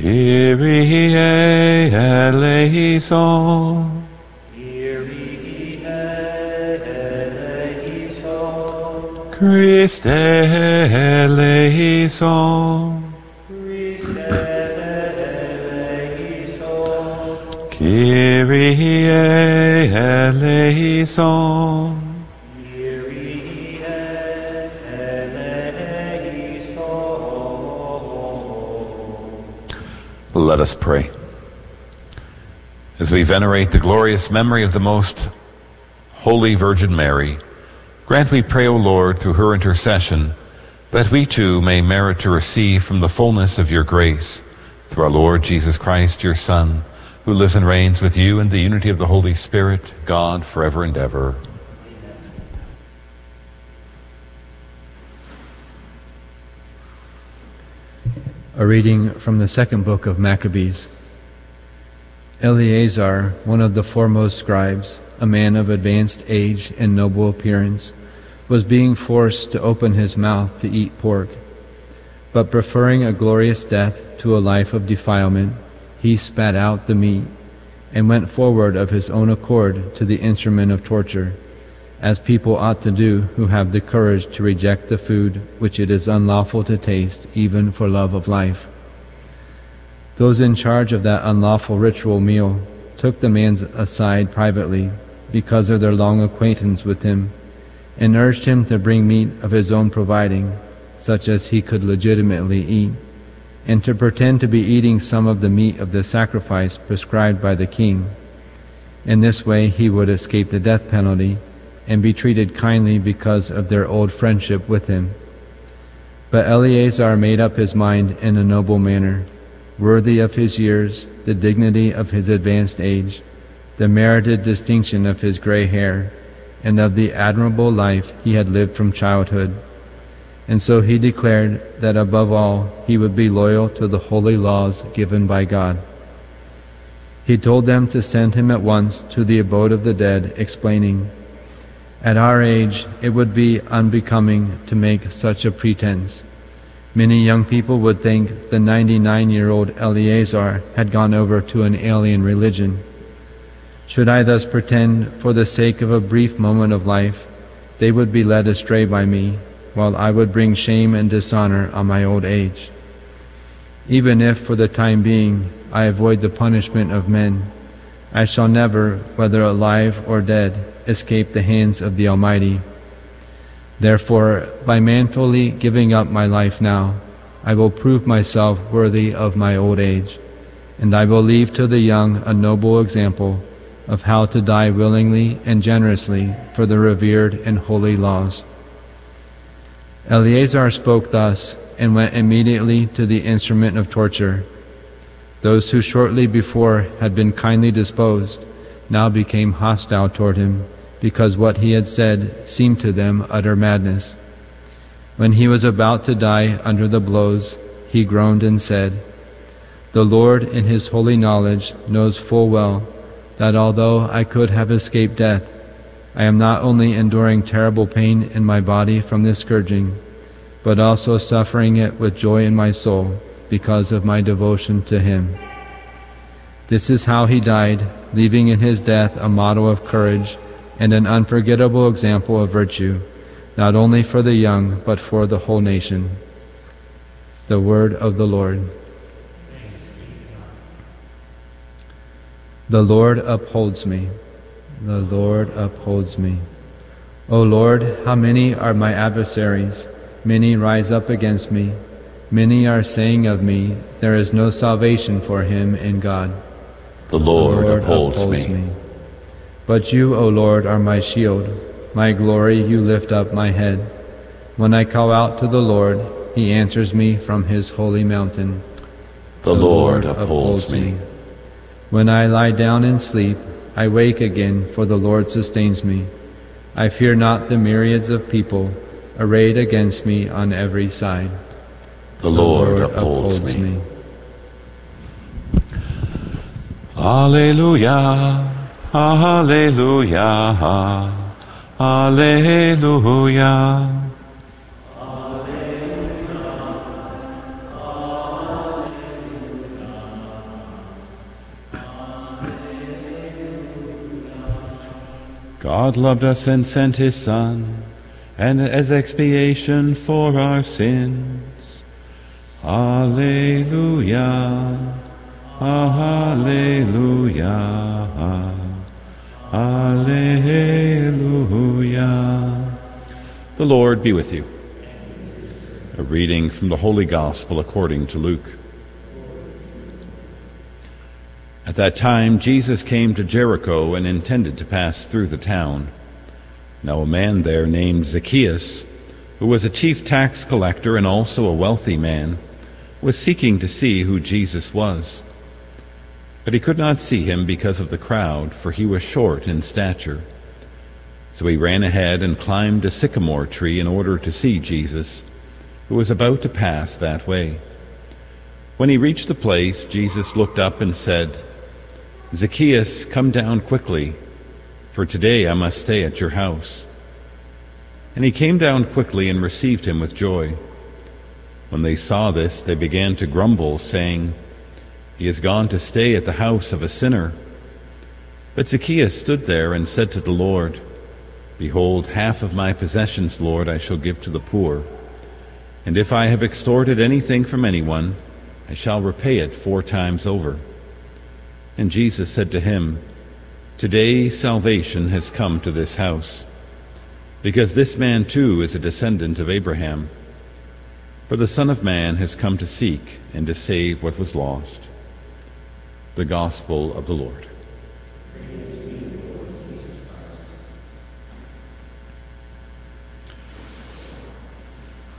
Amen. Kyrie eleison. Christe eleison. Kyrie eleison. Let us pray. As we venerate the glorious memory of the most holy Virgin Mary, grant, we pray, O Lord, through her intercession, that we too may merit to receive from the fullness of your grace, through our Lord Jesus Christ, your Son, who lives and reigns with you in the unity of the Holy Spirit, God, forever and ever. A reading from the second book of Maccabees. Eleazar, one of the foremost scribes, a man of advanced age and noble appearance, was being forced to open his mouth to eat pork. But preferring a glorious death to a life of defilement, he spat out the meat and went forward of his own accord to the instrument of torture, as people ought to do who have the courage to reject the food which it is unlawful to taste even for love of life. Those in charge of that unlawful ritual meal took the man aside privately because of their long acquaintance with him and urged him to bring meat of his own providing, such as he could legitimately eat, and to pretend to be eating some of the meat of the sacrifice prescribed by the king. In this way he would escape the death penalty and be treated kindly because of their old friendship with him. But Eleazar made up his mind in a noble manner, worthy of his years, the dignity of his advanced age, the merited distinction of his gray hair, and of the admirable life he had lived from childhood. And so he declared that above all he would be loyal to the holy laws given by God. He told them to send him at once to the abode of the dead, explaining, At our age it would be unbecoming to make such a pretense. Many young people would think the 99 year old Eleazar had gone over to an alien religion. Should I thus pretend, for the sake of a brief moment of life, they would be led astray by me, while I would bring shame and dishonor on my old age. Even if, for the time being, I avoid the punishment of men, I shall never, whether alive or dead, escape the hands of the Almighty. Therefore, by manfully giving up my life now, I will prove myself worthy of my old age, and I will leave to the young a noble example of how to die willingly and generously for the revered and holy laws. Eleazar spoke thus and went immediately to the instrument of torture. Those who shortly before had been kindly disposed now became hostile toward him because what he had said seemed to them utter madness. When he was about to die under the blows, he groaned and said, The Lord, in his holy knowledge, knows full well that although I could have escaped death, I am not only enduring terrible pain in my body from this scourging, but also suffering it with joy in my soul because of my devotion to Him. This is how He died, leaving in His death a model of courage and an unforgettable example of virtue, not only for the young, but for the whole nation. The Word of the Lord. The Lord upholds me. The Lord upholds me. O Lord, how many are my adversaries? Many rise up against me. Many are saying of me, There is no salvation for him in God. The Lord, the Lord upholds, upholds me. me. But you, O Lord, are my shield. My glory, you lift up my head. When I call out to the Lord, he answers me from his holy mountain. The, the Lord, Lord upholds, upholds me. me. When I lie down and sleep, I wake again, for the Lord sustains me. I fear not the myriads of people arrayed against me on every side. The, the Lord, Lord, upholds, upholds me. me. Alleluia, Alleluia, Alleluia. God loved us and sent his Son, and as expiation for our sins. Alleluia, Alleluia, Alleluia. The Lord be with you. A reading from the Holy Gospel according to Luke. At that time, Jesus came to Jericho and intended to pass through the town. Now, a man there named Zacchaeus, who was a chief tax collector and also a wealthy man, was seeking to see who Jesus was. But he could not see him because of the crowd, for he was short in stature. So he ran ahead and climbed a sycamore tree in order to see Jesus, who was about to pass that way. When he reached the place, Jesus looked up and said, Zacchaeus, come down quickly, for today I must stay at your house. And he came down quickly and received him with joy. When they saw this, they began to grumble, saying, He has gone to stay at the house of a sinner. But Zacchaeus stood there and said to the Lord, Behold, half of my possessions, Lord, I shall give to the poor. And if I have extorted anything from anyone, I shall repay it four times over. And Jesus said to him, Today salvation has come to this house, because this man too is a descendant of Abraham. For the Son of Man has come to seek and to save what was lost. The Gospel of the Lord.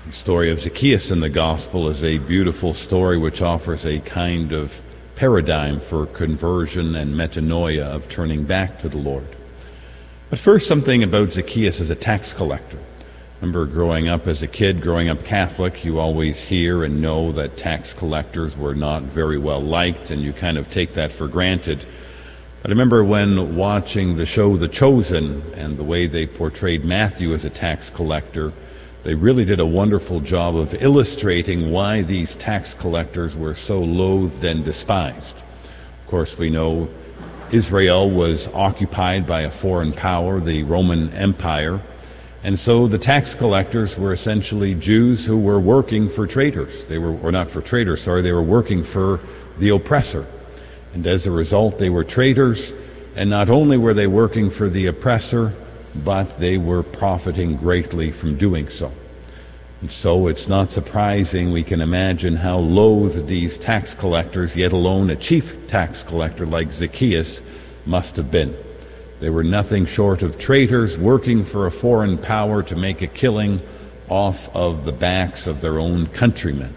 The story of Zacchaeus in the Gospel is a beautiful story which offers a kind of paradigm for conversion and metanoia of turning back to the Lord. But first, something about Zacchaeus as a tax collector. Remember growing up as a kid, growing up Catholic, you always hear and know that tax collectors were not very well liked, and you kind of take that for granted. But I remember when watching the show The Chosen and the way they portrayed Matthew as a tax collector, They really did a wonderful job of illustrating why these tax collectors were so loathed and despised. Of course, we know Israel was occupied by a foreign power, the Roman Empire, and so the tax collectors were essentially Jews who were working for traitors. They were, or not for traitors, sorry, they were working for the oppressor. And as a result, they were traitors, and not only were they working for the oppressor, but they were profiting greatly from doing so. And so it's not surprising we can imagine how loath these tax collectors, yet alone a chief tax collector like Zacchaeus, must have been. They were nothing short of traitors working for a foreign power to make a killing off of the backs of their own countrymen.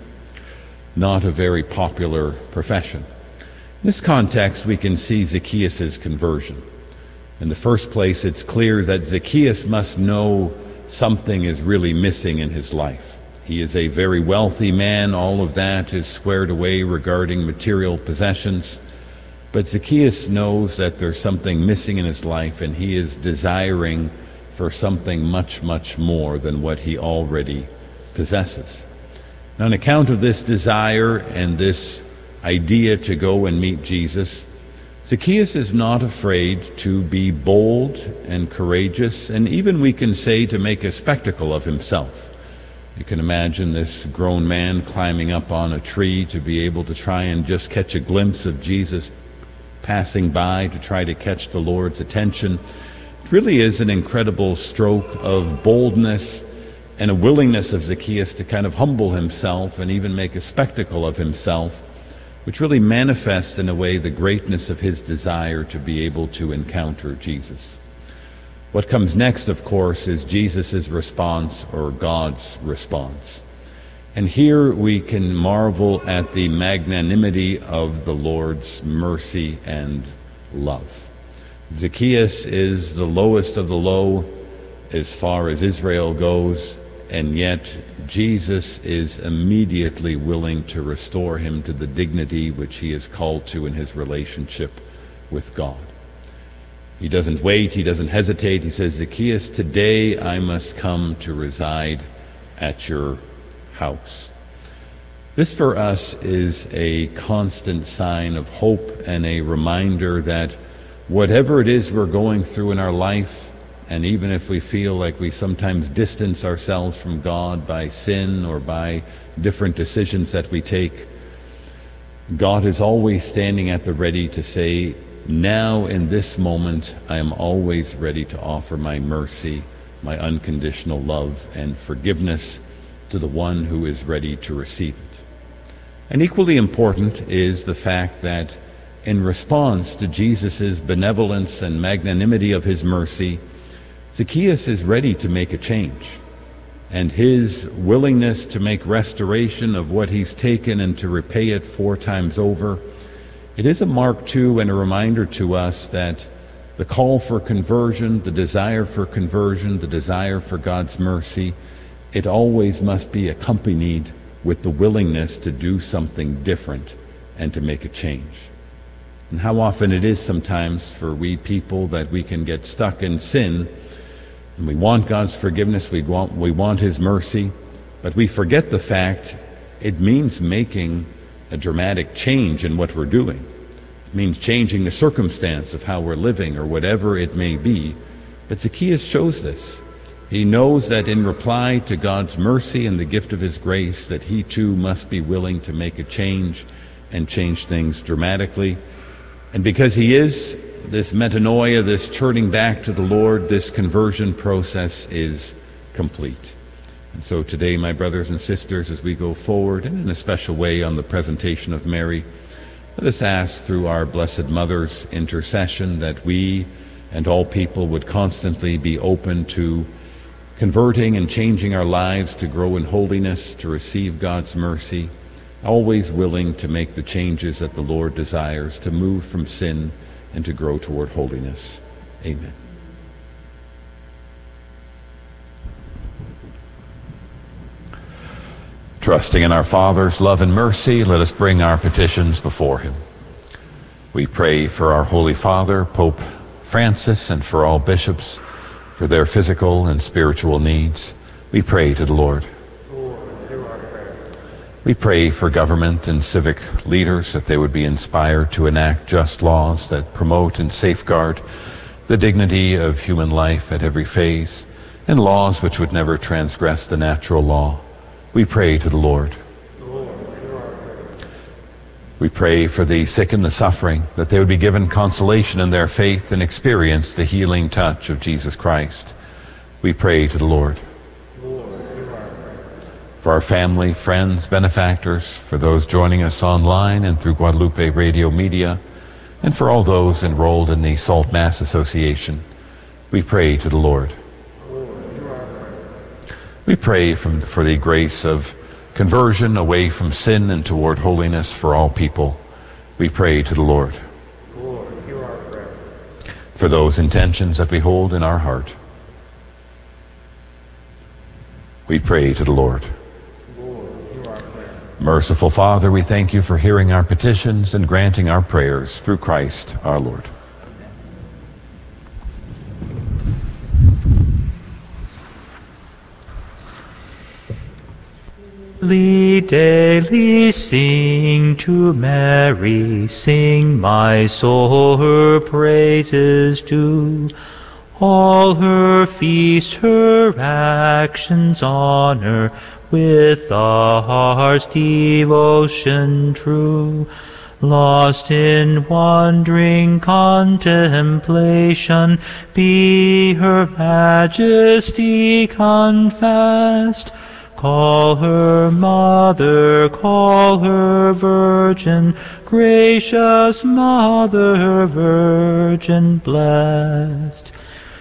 Not a very popular profession. In this context, we can see Zacchaeus' conversion. In the first place, it's clear that Zacchaeus must know something is really missing in his life. He is a very wealthy man. All of that is squared away regarding material possessions. But Zacchaeus knows that there's something missing in his life, and he is desiring for something much, much more than what he already possesses. And on account of this desire and this idea to go and meet Jesus, Zacchaeus is not afraid to be bold and courageous, and even we can say to make a spectacle of himself. You can imagine this grown man climbing up on a tree to be able to try and just catch a glimpse of Jesus passing by to try to catch the Lord's attention. It really is an incredible stroke of boldness and a willingness of Zacchaeus to kind of humble himself and even make a spectacle of himself which really manifests in a way the greatness of his desire to be able to encounter Jesus. What comes next, of course, is Jesus' response or God's response. And here we can marvel at the magnanimity of the Lord's mercy and love. Zacchaeus is the lowest of the low as far as Israel goes, and yet Jesus is immediately willing to restore him to the dignity which he is called to in his relationship with God. He doesn't wait, he doesn't hesitate. He says, Zacchaeus, today I must come to reside at your house. This for us is a constant sign of hope and a reminder that whatever it is we're going through in our life, and even if we feel like we sometimes distance ourselves from God by sin or by different decisions that we take, God is always standing at the ready to say, Now in this moment, I am always ready to offer my mercy, my unconditional love, and forgiveness to the one who is ready to receive it. And equally important is the fact that in response to Jesus' benevolence and magnanimity of his mercy, Zacchaeus is ready to make a change. And his willingness to make restoration of what he's taken and to repay it four times over, it is a mark too and a reminder to us that the call for conversion, the desire for conversion, the desire for God's mercy, it always must be accompanied with the willingness to do something different and to make a change. And how often it is sometimes for we people that we can get stuck in sin and we want God's forgiveness, we want, we want His mercy, but we forget the fact it means making a dramatic change in what we're doing. It means changing the circumstance of how we're living or whatever it may be. But Zacchaeus shows this. He knows that in reply to God's mercy and the gift of His grace, that he too must be willing to make a change and change things dramatically. And because he is this metanoia, this turning back to the Lord, this conversion process is complete. And so today, my brothers and sisters, as we go forward, and in a special way on the presentation of Mary, let us ask through our Blessed Mother's intercession that we and all people would constantly be open to converting and changing our lives to grow in holiness, to receive God's mercy, always willing to make the changes that the Lord desires, to move from sin and to grow toward holiness. Amen. Trusting in our Father's love and mercy, let us bring our petitions before Him. We pray for our Holy Father, Pope Francis, and for all bishops, for their physical and spiritual needs. We pray to the Lord. We pray for government and civic leaders that they would be inspired to enact just laws that promote and safeguard the dignity of human life at every phase and laws which would never transgress the natural law. We pray to the Lord. We pray for the sick and the suffering, that they would be given consolation in their faith and experience the healing touch of Jesus Christ. We pray to the Lord. For our family, friends, benefactors, for those joining us online and through Guadalupe Radio Media, and for all those enrolled in the Salt Mass Association, we pray to the Lord. We pray from, for the grace of conversion away from sin and toward holiness for all people. We pray to the Lord. For those intentions that we hold in our heart, we pray to the Lord. Merciful Father, we thank you for hearing our petitions and granting our prayers through Christ our Lord. Daily, sing to Mary, sing my soul her praises do. All her feast, her actions honor, with the heart's devotion true. Lost in wandering contemplation, be her majesty confessed. Call her mother, call her virgin, gracious mother, virgin blessed.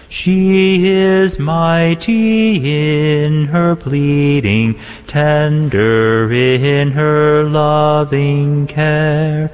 She is mighty in her pleading, tender in her loving care,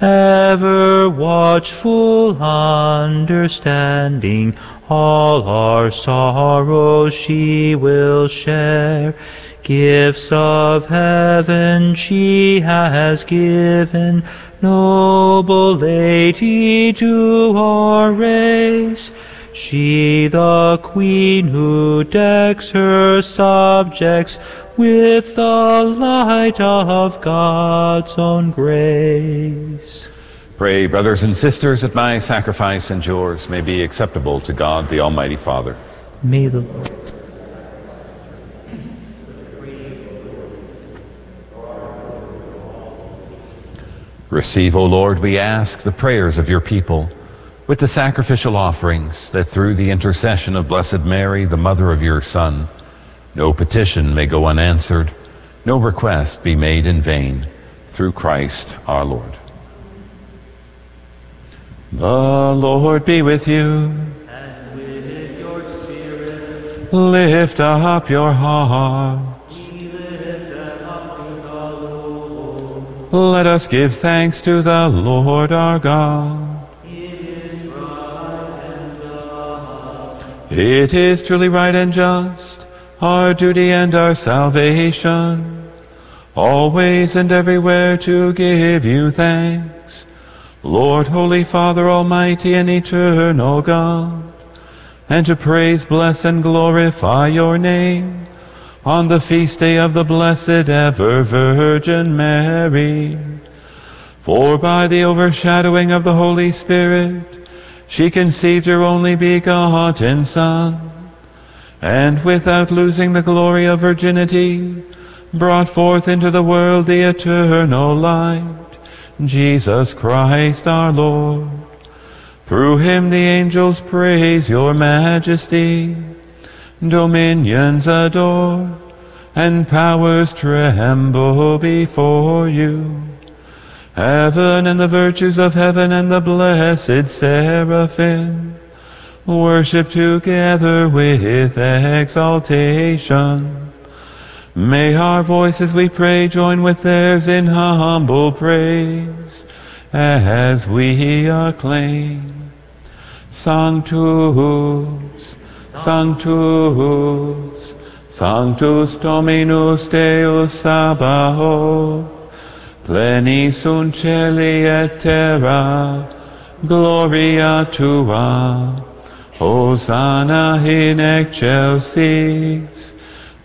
ever watchful, understanding, all our sorrows she will share. Gifts of heaven she has given, noble lady to our race. She the queen who decks her subjects with the light of God's own grace. Pray, brothers and sisters, that my sacrifice and yours may be acceptable to God the Almighty Father. May the Lord. Receive, O Lord, we ask, the prayers of your people with the sacrificial offerings, that through the intercession of Blessed Mary, the mother of your Son, no petition may go unanswered, no request be made in vain, through Christ our Lord. The Lord be with you. And with your spirit, Lift up your heart. we lift them up. Let us give thanks to the Lord our God. It is truly right and just, our duty and our salvation, always and everywhere to give you thanks, Lord, Holy Father, Almighty and Eternal God, and to praise, bless, and glorify your name on the feast day of the Blessed Ever Virgin Mary. For by the overshadowing of the Holy Spirit, she conceived her only begotten Son, and without losing the glory of virginity, brought forth into the world the eternal light, Jesus Christ our Lord. Through him the angels praise your majesty, dominions adore, and powers tremble before you. Heaven and the virtues of heaven and the blessed seraphim worship together with exaltation. May our voices, we pray, join with theirs in humble praise as we acclaim. Sanctus, Sanctus, Sanctus Dominus Deus Sabaoth, pleni sunt celi et terra, gloria tua, Hosanna in excelsis,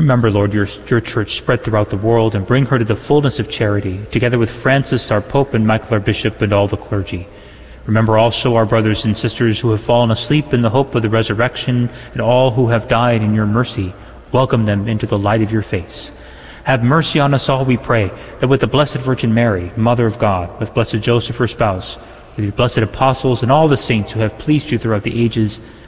Remember, Lord, your, your church spread throughout the world and bring her to the fullness of charity, together with Francis, our Pope, and Michael, our Bishop, and all the clergy. Remember also our brothers and sisters who have fallen asleep in the hope of the resurrection, and all who have died in your mercy. Welcome them into the light of your face. Have mercy on us all, we pray, that with the Blessed Virgin Mary, Mother of God, with Blessed Joseph, her spouse, with your blessed apostles and all the saints who have pleased you throughout the ages,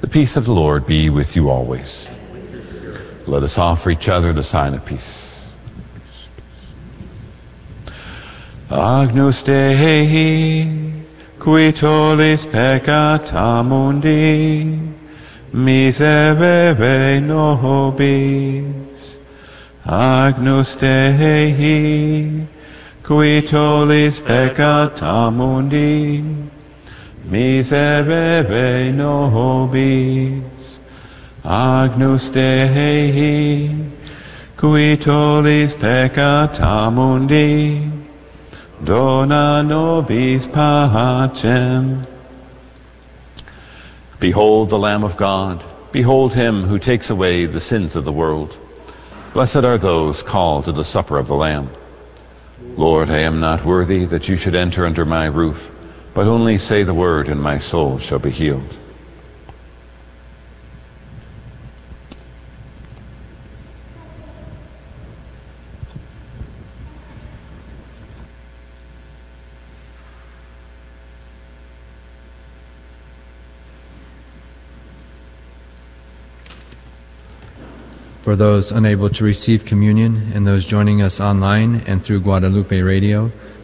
The peace of the Lord be with you always. Let us offer each other the sign of peace. Agnus Dei, qui tollis peccata mundi, miserere nobis. Agnus Dei, qui tollis peccata mundi, miserere nobis. Agnus Dei, qui tollis peccata mundi, dona nobis pacem. Behold the Lamb of God. Behold him who takes away the sins of the world. Blessed are those called to the supper of the Lamb. Lord, I am not worthy that you should enter under my roof, but only say the word, and my soul shall be healed. For those unable to receive communion and those joining us online and through Guadalupe Radio,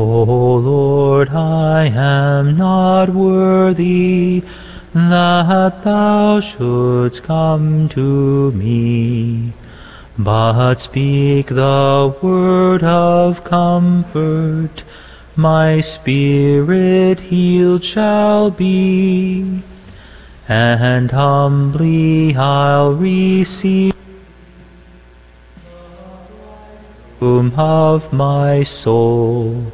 O Lord, I am not worthy that thou shouldst come to me, but speak the word of comfort, my spirit healed shall be, and humbly I'll receive of my soul.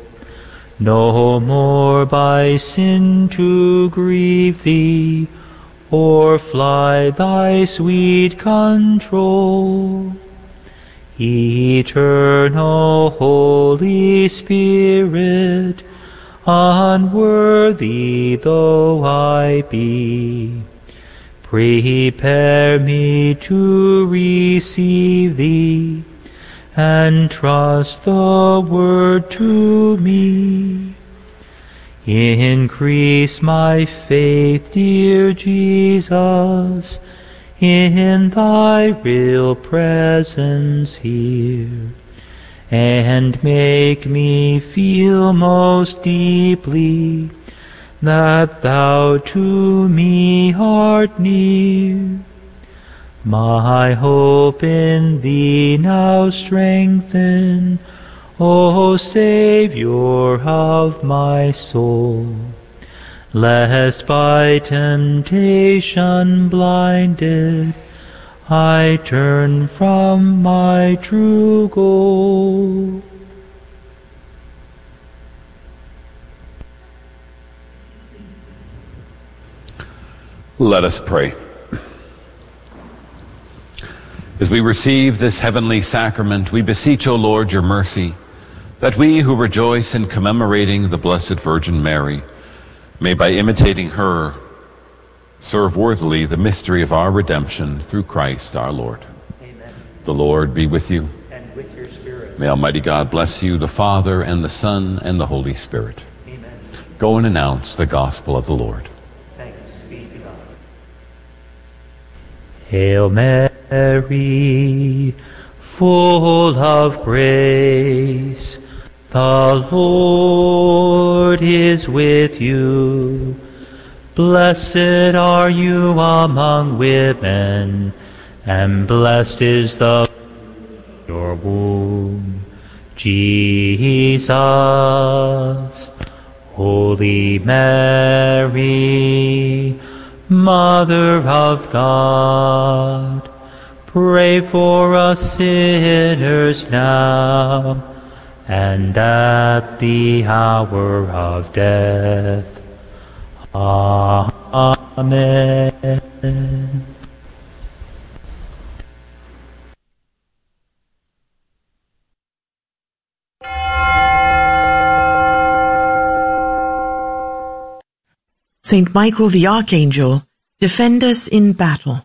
No more by sin to grieve thee, or fly thy sweet control. Eternal Holy Spirit, unworthy though I be, prepare me to receive thee and trust the word to me. Increase my faith, dear Jesus, in thy real presence here, and make me feel most deeply that thou to me art near. My hope in thee now strengthen, O Saviour of my soul. Lest by temptation blinded, I turn from my true goal. Let us pray. As we receive this heavenly sacrament, we beseech, O Lord, your mercy, that we who rejoice in commemorating the Blessed Virgin Mary may, by imitating her, serve worthily the mystery of our redemption through Christ our Lord. Amen. The Lord be with you. And with your spirit. May Almighty God bless you, the Father, and the Son, and the Holy Spirit. Amen. Go and announce the gospel of the Lord. Thanks be to God. Hail Mary, full of grace, the Lord is with you. Blessed are you among women, and blessed is the your womb, Jesus. Holy Mary, Mother of God, pray for us sinners now and at the hour of death. Amen. Saint Michael the Archangel, defend us in battle.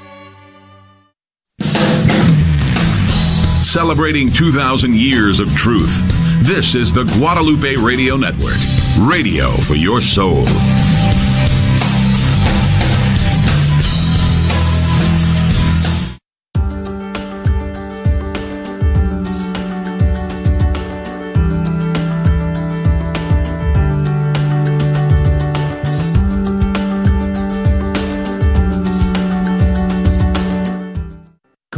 Celebrating 2,000 years of truth. This is the Guadalupe Radio Network, radio for your soul.